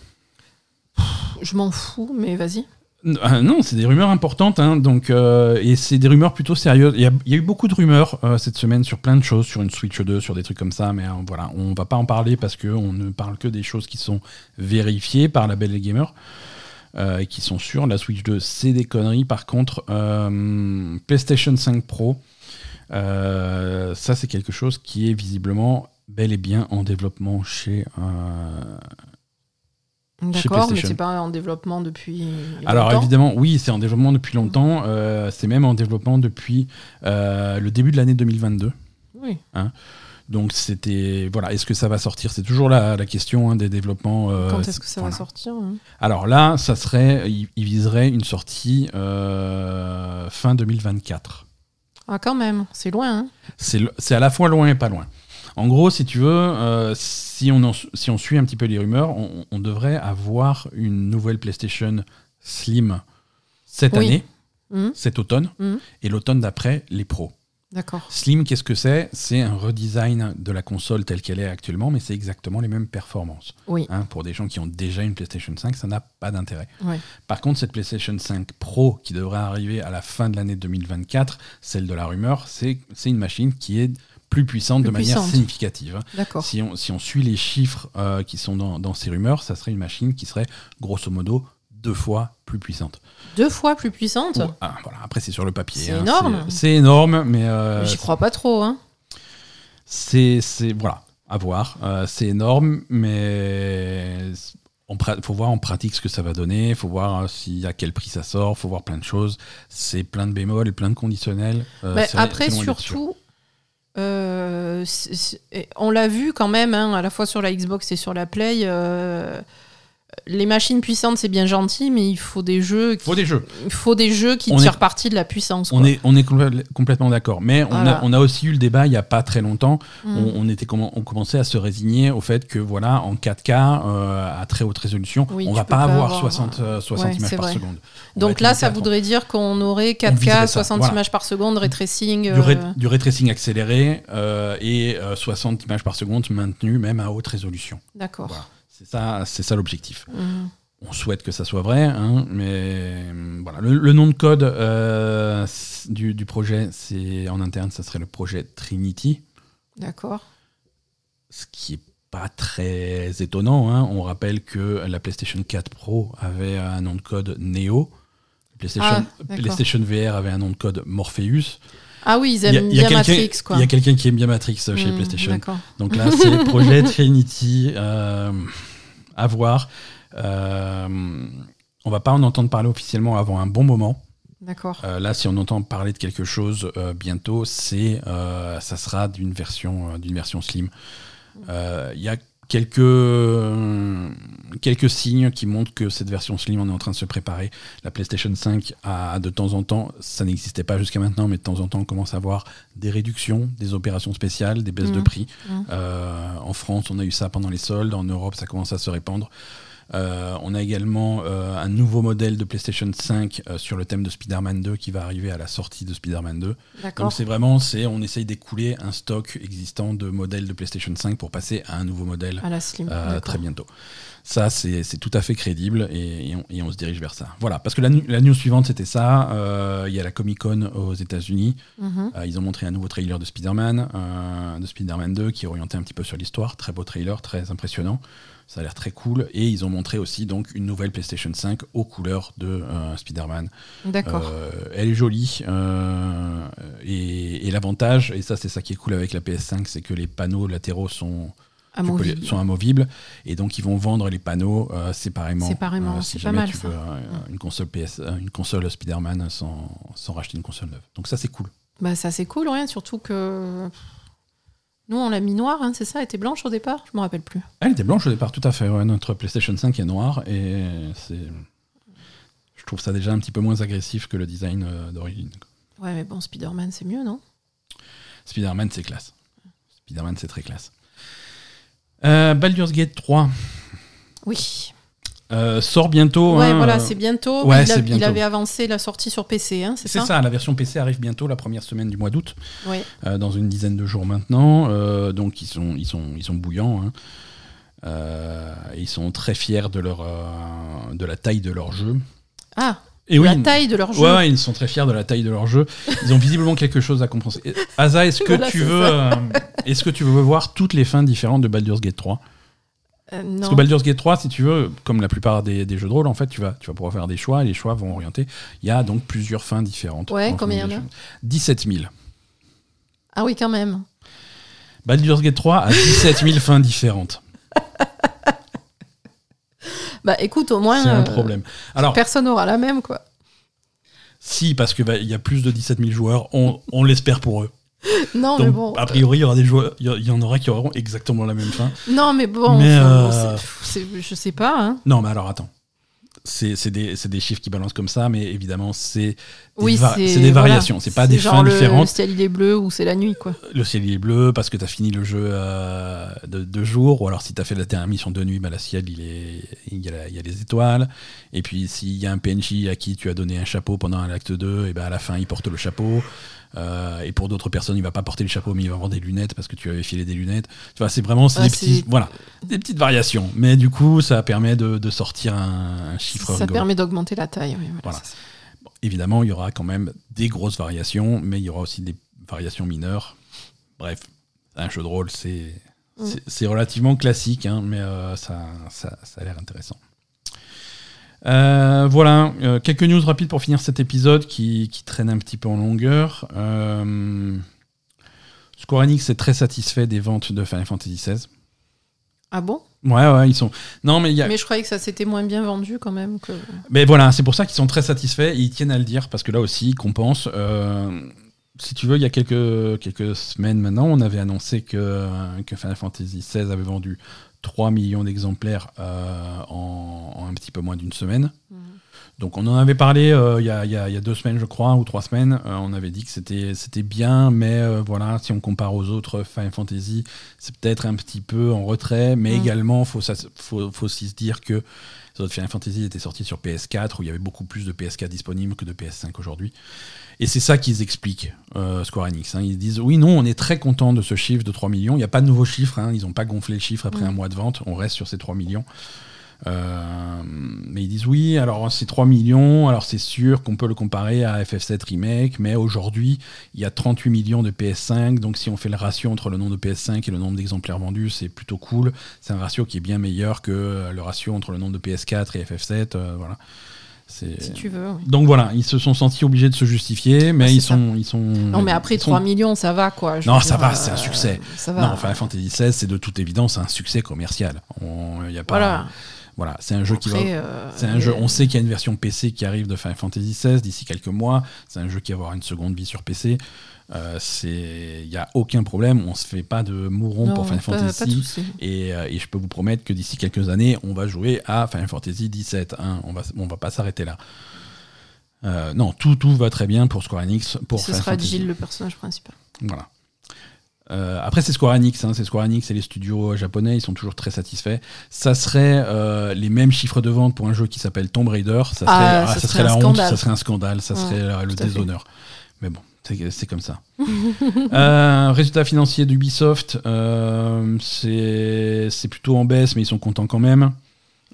Je m'en fous, mais vas-y. Non, c'est des rumeurs importantes, hein, donc, et c'est des rumeurs plutôt sérieuses. Il y, a, eu beaucoup de rumeurs cette semaine sur plein de choses, sur une Switch 2, sur des trucs comme ça, mais voilà, on va pas en parler parce qu'on ne parle que des choses qui sont vérifiées par la Belle Gamer. et qui sont sûres. La Switch 2, c'est des conneries. Par contre, PlayStation 5 Pro, euh, ça, c'est quelque chose qui est visiblement bel et bien en développement chez. Euh, D'accord, mais c'est pas en développement depuis. Alors évidemment, oui, c'est en développement depuis longtemps. Euh, c'est même en développement depuis le début de l'année 2022. Oui. Hein. donc c'était voilà, est-ce que ça va sortir? C'est toujours la, la question hein, des développements. Quand est-ce que ça va sortir hein? Alors là, ça serait, il, il viserait une sortie fin 2024. Ah, quand même, c'est loin. Hein c'est à la fois loin et pas loin. En gros, si tu veux, euh, si, on si on suit un petit peu les rumeurs, on, devrait avoir une nouvelle PlayStation Slim cette année, mmh. cet automne, mmh. et l'automne d'après, les pros. D'accord. Slim, qu'est-ce que c'est? C'est un redesign de la console telle qu'elle est actuellement, mais c'est exactement les mêmes performances. Oui. Hein, pour des gens qui ont déjà une PlayStation 5, ça n'a pas d'intérêt. Par contre, cette PlayStation 5 Pro qui devrait arriver à la fin de l'année 2024, celle de la rumeur, c'est une machine qui est plus puissante de manière significative. Hein. D'accord. Si on, si on suit les chiffres euh, qui sont dans, dans ces rumeurs, ça serait une machine qui serait grosso modo deux fois plus puissante. Deux fois plus puissante ah, voilà. Après, c'est sur le papier. C'est hein. énorme. C'est énorme, mais. Euh, J'y crois pas trop. Hein. C'est. Voilà, à voir. Euh, c'est énorme, mais. Il faut voir en pratique ce que ça va donner, il faut voir s'il à quel prix ça sort, il faut voir plein de choses. C'est plein de bémols et plein de conditionnels. Euh, après, surtout, on l'a vu quand même, hein, à la fois sur la Xbox et sur la Play les machines puissantes, c'est bien gentil, mais il faut des jeux. Qui, faut des jeux. Il faut des jeux qui tirent parti de la puissance. On est, on est complètement d'accord. Mais on, a, on a aussi eu le débat il n'y a pas très longtemps. Mm. On, était, on commençait à se résigner au fait que, voilà, en 4K, euh, à très haute résolution, on ne va pas, avoir, 60, 60 euh, images par seconde. Donc là, ça voudrait dire qu'on aurait 4K, 60 images par seconde, ray tracing. Du, ray, tracing accéléré et 60 images par seconde maintenues même à haute résolution. D'accord. C'est ça, c'est ça l'objectif. Mhm. On souhaite que ça soit vrai, hein, mais voilà. Le, nom de code euh, du, projet, c'est en interne, ça serait le projet Trinity. D'accord. Ce qui est pas très étonnant. Hein. On rappelle que la PlayStation 4 Pro avait un nom de code Neo. PlayStation, ah, PlayStation VR avait un nom de code Morpheus. Ah oui, ils aiment bien Matrix, quoi. Il y a quelqu'un qui aime bien Matrix chez hmm, PlayStation. Donc là, c'est le projet <laughs> Trinity euh, à voir. Euh, on va pas en entendre parler officiellement avant un bon moment. D'accord. Euh, là, si on entend parler de quelque chose euh, bientôt, c'est ça sera d'une version d'une version slim. Il y a quelques, euh, quelques signes qui montrent que cette version Slim, on est en train de se préparer. La PlayStation 5 a de temps en temps, ça n'existait pas jusqu'à maintenant, mais de temps en temps, on commence à voir des réductions, des opérations spéciales, des baisses de mmh. prix. Mmh. Euh, en France, on a eu ça pendant les soldes. En Europe, ça commence à se répandre. Euh, on a également euh, un nouveau modèle de PlayStation 5 euh, sur le thème de Spider-Man 2 qui va arriver à la sortie de Spider-Man 2. Donc c'est vraiment, c'est, on essaye d'écouler un stock existant de modèles de PlayStation 5 pour passer à un nouveau modèle à la Slim. très bientôt. Ça, c'est, tout à fait crédible et, on, se dirige vers ça. Voilà, parce que la, la news suivante, c'était ça. Il y a la Comic Con aux États-Unis. Mhm. ils ont montré un nouveau trailer de Spider-Man, de Spider-Man 2 qui est orienté un petit peu sur l'histoire. Très beau trailer, très impressionnant Ça a l'air très cool. Et ils ont montré aussi donc une nouvelle PlayStation 5 aux couleurs de euh, Spider-Man. D'accord. Euh, elle est jolie. euh, et et l'avantage, et ça c'est ça qui est cool avec la PS5, c'est que les panneaux latéraux sont, les- amovibles. Et donc ils vont vendre les panneaux euh, séparément. Séparément, euh, c'est si pas mal, tu ça. veux euh, une console, PS, une console Spider-Man sans, sans racheter une console neuve. Donc ça c'est cool. Bah, ça, c'est cool, rien. Surtout que. Nous, on l'a mis noir, hein, c'est ça Elle était blanche au départ Je me rappelle plus. Elle était blanche au départ, tout à fait. ouais. Notre PlayStation 5 est noire et c'est. Je trouve ça déjà un petit peu moins agressif que le design euh, d'origine. Ouais, mais bon, Spider-Man, c'est mieux, non? Spider-Man, c'est classe. Spider-Man, c'est très classe. Euh, Baldur's Gate 3 Oui. Euh, sort bientôt. ouais, hein, voilà, euh, c'est bientôt. ouais, il, a- avait avancé la sortie sur PC, hein, c'est C'est ça, ça, la version PC arrive bientôt, la première semaine du mois d'août, Oui. euh, dans une dizaine de jours maintenant. Euh, donc ils sont, ils sont, ils sont bouillants. hein. Ils sont très fiers de, leur, de la taille de leur jeu. Ah, Et la taille de leur jeu. Ouais, ils sont très fiers de la taille de leur jeu. Ils ont visiblement quelque chose à compenser. Asa, est-ce <laughs> que Voilà, tu c'est veux, est-ce que tu veux voir toutes les fins différentes de Baldur's Gate 3 Euh, Parce que Baldur's Gate 3, si tu veux, comme la plupart des, des jeux de rôle, en fait, tu vas, tu vas pouvoir faire des choix et les choix vont orienter. Il y a donc plusieurs fins différentes. Ouais, en combien il y en a des choses. 17 000. Ah oui, quand même. Baldur's Gate 3 a 17 000 fins différentes. <laughs> Bah écoute, au moins. C'est un euh, problème. Alors, Personne n'aura la même, quoi. si, parce qu'il y a plus de 17 000 joueurs, on, on l'espère pour eux. <laughs> Non, mais bon. a priori, il y aura des joueurs, il y- en aura qui auront exactement la même fin. Non, mais bon. Mais, enfin, bon, euh, je sais pas. Hein. Non, mais alors attends. C'est des, des chiffres qui balancent comme ça, mais évidemment, c'est Oui, c'est des voilà. variations. C'est pas des fins le, différentes. Le ciel il est bleu ou c'est la nuit, quoi. Le ciel il est bleu parce que tu as fini le jeu euh, de, de jour, ou alors si tu as fait la dernière mission de nuit, bah, le ciel il, est, il, y a la- il y a les étoiles. Et puis s'il y a un PNJ à qui tu as donné un chapeau pendant l'acte 2, et ben à la fin il porte le chapeau. Euh, et pour d'autres personnes, il va pas porter le chapeau, mais il va avoir des lunettes parce que tu avais filé des lunettes. Tu vois, c'est vraiment c'est Ouais, des, petits, voilà, des petites variations. Mais du coup, ça permet de, de sortir un, un chiffre Ça rigolo. permet d'augmenter la taille. oui, voilà, Voilà. Évidemment, il y aura quand même des grosses variations, mais il y aura aussi des variations mineures. Bref, un jeu de rôle, c'est Mm. relativement classique, hein, mais euh, ça, ça, ça a l'air intéressant. Euh, voilà, euh, quelques news rapides pour finir cet épisode qui, qui traîne un petit peu en longueur. Euh, Square Enix est très satisfait des ventes de Final Fantasy XVI. Ah bon? Ouais, ouais, ils sont. Non, mais il y a. Mais je croyais que ça s'était moins bien vendu quand même. Que... Mais voilà, c'est pour ça qu'ils sont très satisfaits et ils tiennent à le dire parce que là aussi, ils compensent. Euh, si tu veux, il y a quelques, quelques semaines maintenant, on avait annoncé que, que Final Fantasy XVI avait vendu 3 millions d'exemplaires euh, en, en un petit peu moins d'une semaine. Mhm. Donc on en avait parlé euh, il y, a, il y a- il y a deux semaines, je crois, ou trois semaines. Euh, on avait dit que c'était c'était bien, mais euh, voilà, si on compare aux autres Final Fantasy, c'est peut-être un petit peu en retrait. Mais Mm. également, faut, ça, faut, faut aussi se dire que les autres Final Fantasy étaient sortis sur PS4, où il y avait beaucoup plus de PS4 disponibles que de PS5 aujourd'hui. Et c'est ça qu'ils expliquent, euh, Square Enix. hein. Ils disent oui, non, on est très content de ce chiffre de 3 millions. Il n'y a pas de nouveaux chiffres, hein. ils n'ont pas gonflé le chiffre après Mm. un mois de vente. On reste sur ces 3 millions. Euh, mais ils disent oui, alors c'est 3 millions, alors c'est sûr qu'on peut le comparer à FF7 Remake, mais aujourd'hui il y a 38 millions de PS5, donc si on fait le ratio entre le nombre de PS5 et le nombre d'exemplaires vendus, c'est plutôt cool. C'est un ratio qui est bien meilleur que le ratio entre le nombre de PS4 et FF7. euh, voilà. Si tu veux. oui. Donc voilà, ils se sont sentis obligés de se justifier, mais Ouais, ils, ça. sont, ils sont. Non, mais après sont- 3 millions, ça va quoi. je Non, ça dire, va, c'est un euh, succès. Ça va. Non, Final Fantasy XVI, c'est de toute évidence un succès commercial. On, y a pas, voilà. Voilà, c'est un jeu qui va. Euh, C'est un jeu. On sait qu'il y a une version PC qui arrive de Final Fantasy XVI d'ici quelques mois. C'est un jeu qui va avoir une seconde vie sur PC. Euh, c'est, il y a aucun problème. On se fait pas de mouron non, pour Final pas- pas Fantasy. souci. et, euh, et je peux vous promettre que d'ici quelques années, on va jouer à Final Fantasy XVII. hein. On va, on va pas s'arrêter là. Euh, non, tout, tout va très bien pour Square Enix. Pour Ce Final sera Fantasy. Jill le personnage principal. Voilà. Euh, après, c'est Square Enix, hein, c'est Square Enix et les studios japonais, ils sont toujours très satisfaits. Ça serait euh, les mêmes chiffres de vente pour un jeu qui s'appelle Tomb Raider. Ça serait, Ah, ah, ça ça serait serait un la honte, ça serait un scandale, ça Ouais, serait euh, le déshonneur. Mais bon, c'est c'est comme ça. <laughs> Euh, résultat financier d'Ubisoft, euh, c'est c'est plutôt en baisse, mais ils sont contents quand même.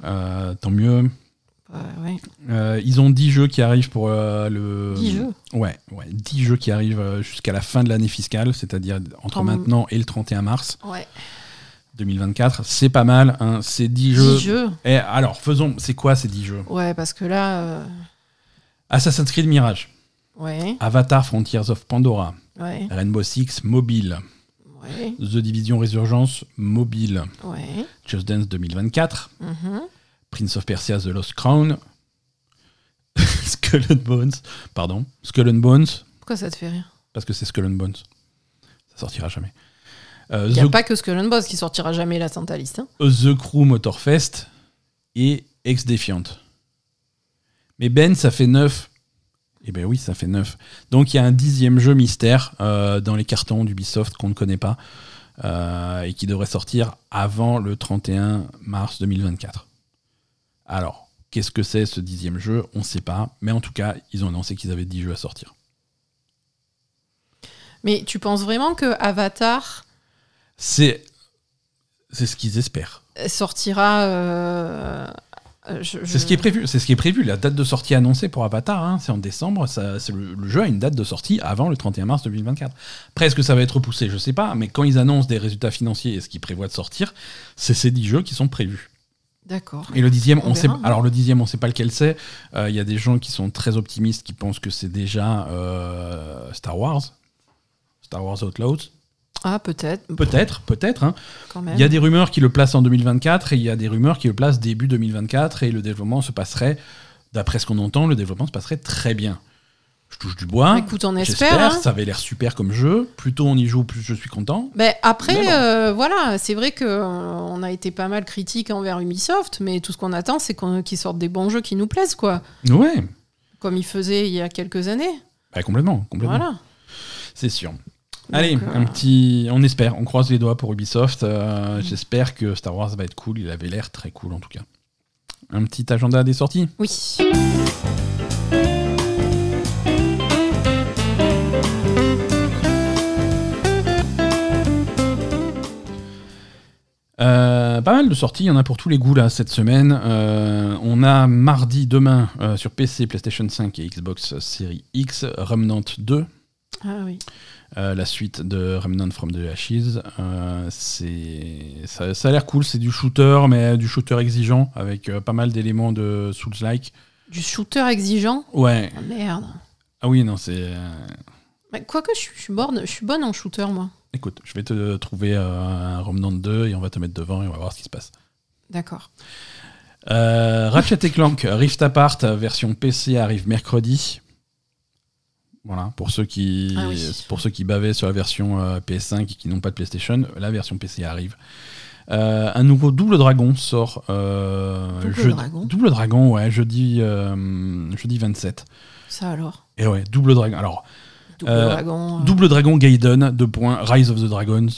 Euh, tant mieux. Euh, ils ont 10 jeux qui arrivent pour euh, le. 10 jeux. Ouais, ouais, 10 jeux qui arrivent euh, jusqu'à la fin de l'année fiscale, c'est-à-dire entre même. maintenant et le 31 mars. Ouais. 2024, c'est pas mal. hein, c'est 10 jeux. 10 jeux. Et alors, faisons. C'est quoi ces 10 jeux? Ouais, parce que là. euh, Assassin's Creed Mirage, Ouais, Avatar Frontiers of Pandora, ouais, Rainbow Six Mobile, ouais, The Division Resurgence Mobile, ouais. Just Dance 2024, mhm. Prince of Persia The Lost Crown, <laughs> Skull and Bones, pardon, Skull and Bones, Pourquoi ça te fait rire parce que c'est Skull and Bones. Ça sortira jamais. Euh, Il n'y a The, pas que Skull and Bones qui sortira jamais la Santa Liste. hein. The Crew Motorfest et Ex Defiant. Mais Ben, ça fait 9. Eh ben oui, ça fait 9. Donc il y a un dixième jeu mystère euh, dans les cartons d'Ubisoft qu'on ne connaît pas euh, et qui devrait sortir avant le 31 mars 2024. Alors, qu'est-ce que c'est ce dixième jeu On ne sait pas. Mais en tout cas, ils ont annoncé qu'ils avaient 10 jeux à sortir. Mais tu penses vraiment que Avatar C'est, c'est ce qu'ils espèrent. sortira. euh, euh, je- C'est ce qui est prévu. C'est ce qui est prévu. La date de sortie annoncée pour Avatar, hein, c'est en décembre. Ça, c'est le, le jeu a une date de sortie avant le 31 mars 2024. Après, est-ce que ça va être repoussé? Je sais pas. Mais quand ils annoncent des résultats financiers et ce qu'ils prévoient de sortir, c'est ces 10 jeux qui sont prévus. D'accord. Et le dixième, on, On sait. Alors le dixième, on sait pas lequel c'est. Euh, Il y a des gens qui sont très optimistes, qui pensent que c'est déjà euh, Star Wars, Star Wars Outlaws. Ah, peut-être. Peut-être, peut-être. hein. Il y a des rumeurs qui le placent en 2024 et il y a des rumeurs qui le placent début 2024 et le développement se passerait, d'après ce qu'on entend, le développement se passerait très bien. Je touche du bois. Écoute, on espère. hein. Ça avait l'air super comme jeu. Plus tôt on y joue, plus je suis content. Ben, après, Mais bon. euh, voilà, c'est vrai qu'on a été pas mal critique envers Ubisoft, mais tout ce qu'on attend, c'est qu'ils sortent des bons jeux qui nous plaisent, quoi. Ouais, Comme ils faisaient il y a quelques années. Bah, complètement, complètement. Voilà. C'est sûr. Allez, euh, un petit. On espère, on croise les doigts pour Ubisoft. Euh, J'espère que Star Wars va être cool. Il avait l'air très cool en tout cas. Un petit agenda des sorties? Oui. Euh, pas mal de sorties, il y en a pour tous les goûts là cette semaine. Euh, on a mardi demain euh, sur PC, PlayStation 5 et Xbox Series X Remnant 2, Ah oui. la suite de Remnant from the Ashes. C'est ça, ça a l'air cool, c'est du shooter mais du shooter exigeant avec pas mal d'éléments de Souls-like. Du shooter exigeant Ouais. Ah, Merde. Ah oui non c'est. Quoique, je suis- je suis bonne, je suis bonne en shooter, moi. Écoute, je vais te trouver euh, un Remnant 2 et on va te mettre devant et on va voir ce qui se passe. D'accord. Euh, Ratchet et Clank <laughs> Rift Apart version PC arrive mercredi. Voilà, pour ceux qui Ah oui. pour ceux qui bavaient sur la version euh, PS5 et qui n'ont pas de PlayStation, la version PC arrive. Euh, un nouveau Double Dragon sort Double jeudi- Dragon Double Dragon, ouais, jeudi jeudi 27. Ça alors? Et ouais, Double Dragon. Alors, Double Euh, dragon. euh, Double Dragon Gaiden, deux points, Rise of the Dragons.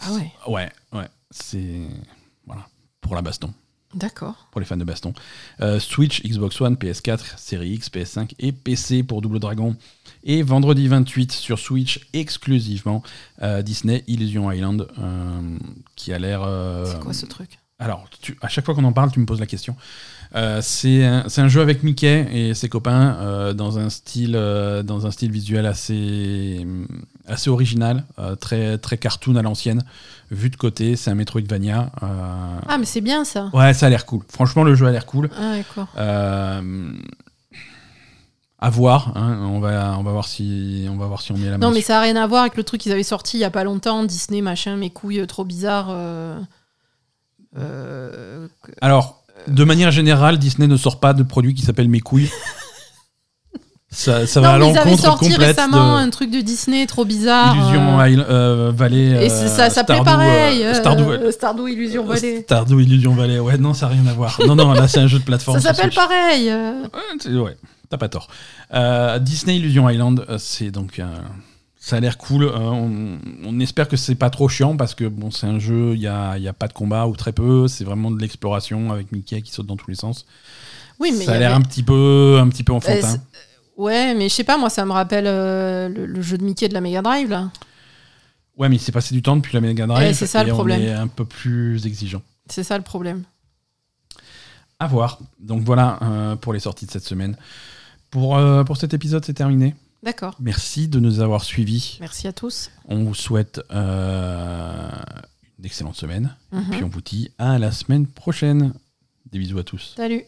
Ah ouais. Ouais, ouais, c'est voilà, pour la baston. D'accord. pour les fans de baston. Euh, Switch, Xbox One, PS4, Série X, PS5 et PC pour Double Dragon. Et vendredi 28 sur Switch exclusivement euh, Disney Illusion Island euh, qui a l'air. C'est quoi ce truc? Alors, tu- à chaque fois qu'on en parle, tu me poses la question. Euh, c'est un, jeu avec Mickey et ses copains euh, dans, un style, euh, dans un style visuel assez, assez original, très, très cartoon à l'ancienne. Vu de côté, c'est un Metroidvania. Ah, mais c'est bien ça. Ouais, ça a l'air cool. Franchement, le jeu a l'air cool. Ah, d'accord. À voir. hein. On, va, on, va voir si, on va voir si on met la main Non, mais ça n'a rien à voir avec le truc qu'ils avaient sorti il y a pas longtemps, Disney, machin, mes couilles trop bizarres. Alors, de manière générale, Disney ne sort pas de produit qui s'appelle Mes couilles. ça, ça va à mais ils avaient l'encontre sorti complète récemment de un truc de Disney trop bizarre. Illusion euh, Isle- euh, Valley. et euh, ça s'appelait Stardew, pareil. euh, euh, Stardew, euh, Stardew Illusion Valley. Stardew Illusion Valley. Ouais, non, ça n'a rien à voir. Non, non, là, c'est un jeu de plateforme. Ça s'appelle pareil. euh. Ouais, t'as pas tort. Euh, Disney Illusion Island, euh, c'est donc un- ça a l'air cool. Euh, on, on espère que c'est pas trop chiant parce que bon, c'est un jeu, il y a, y a pas de combat ou très peu. C'est vraiment de l'exploration avec Mickey qui saute dans tous les sens. Oui, mais ça a l'air avait- un petit peu, un petit peu Euh, enfantin. c'est- Ouais, mais je sais pas, moi, ça me rappelle euh, le, le jeu de Mickey de la Mega Drive, là. ouais, mais il s'est passé du temps depuis la Mega Drive. Ouais, c'est ça, le et on problème. est un peu plus exigeant. C'est ça le problème. À voir. Donc voilà euh, pour les sorties de cette semaine. Pour, euh, pour cet épisode, c'est terminé. D'accord. Merci de nous avoir suivis. Merci à tous. On vous souhaite euh, une excellente semaine. Mhm. Puis on vous dit à la semaine prochaine. Des bisous à tous. Salut.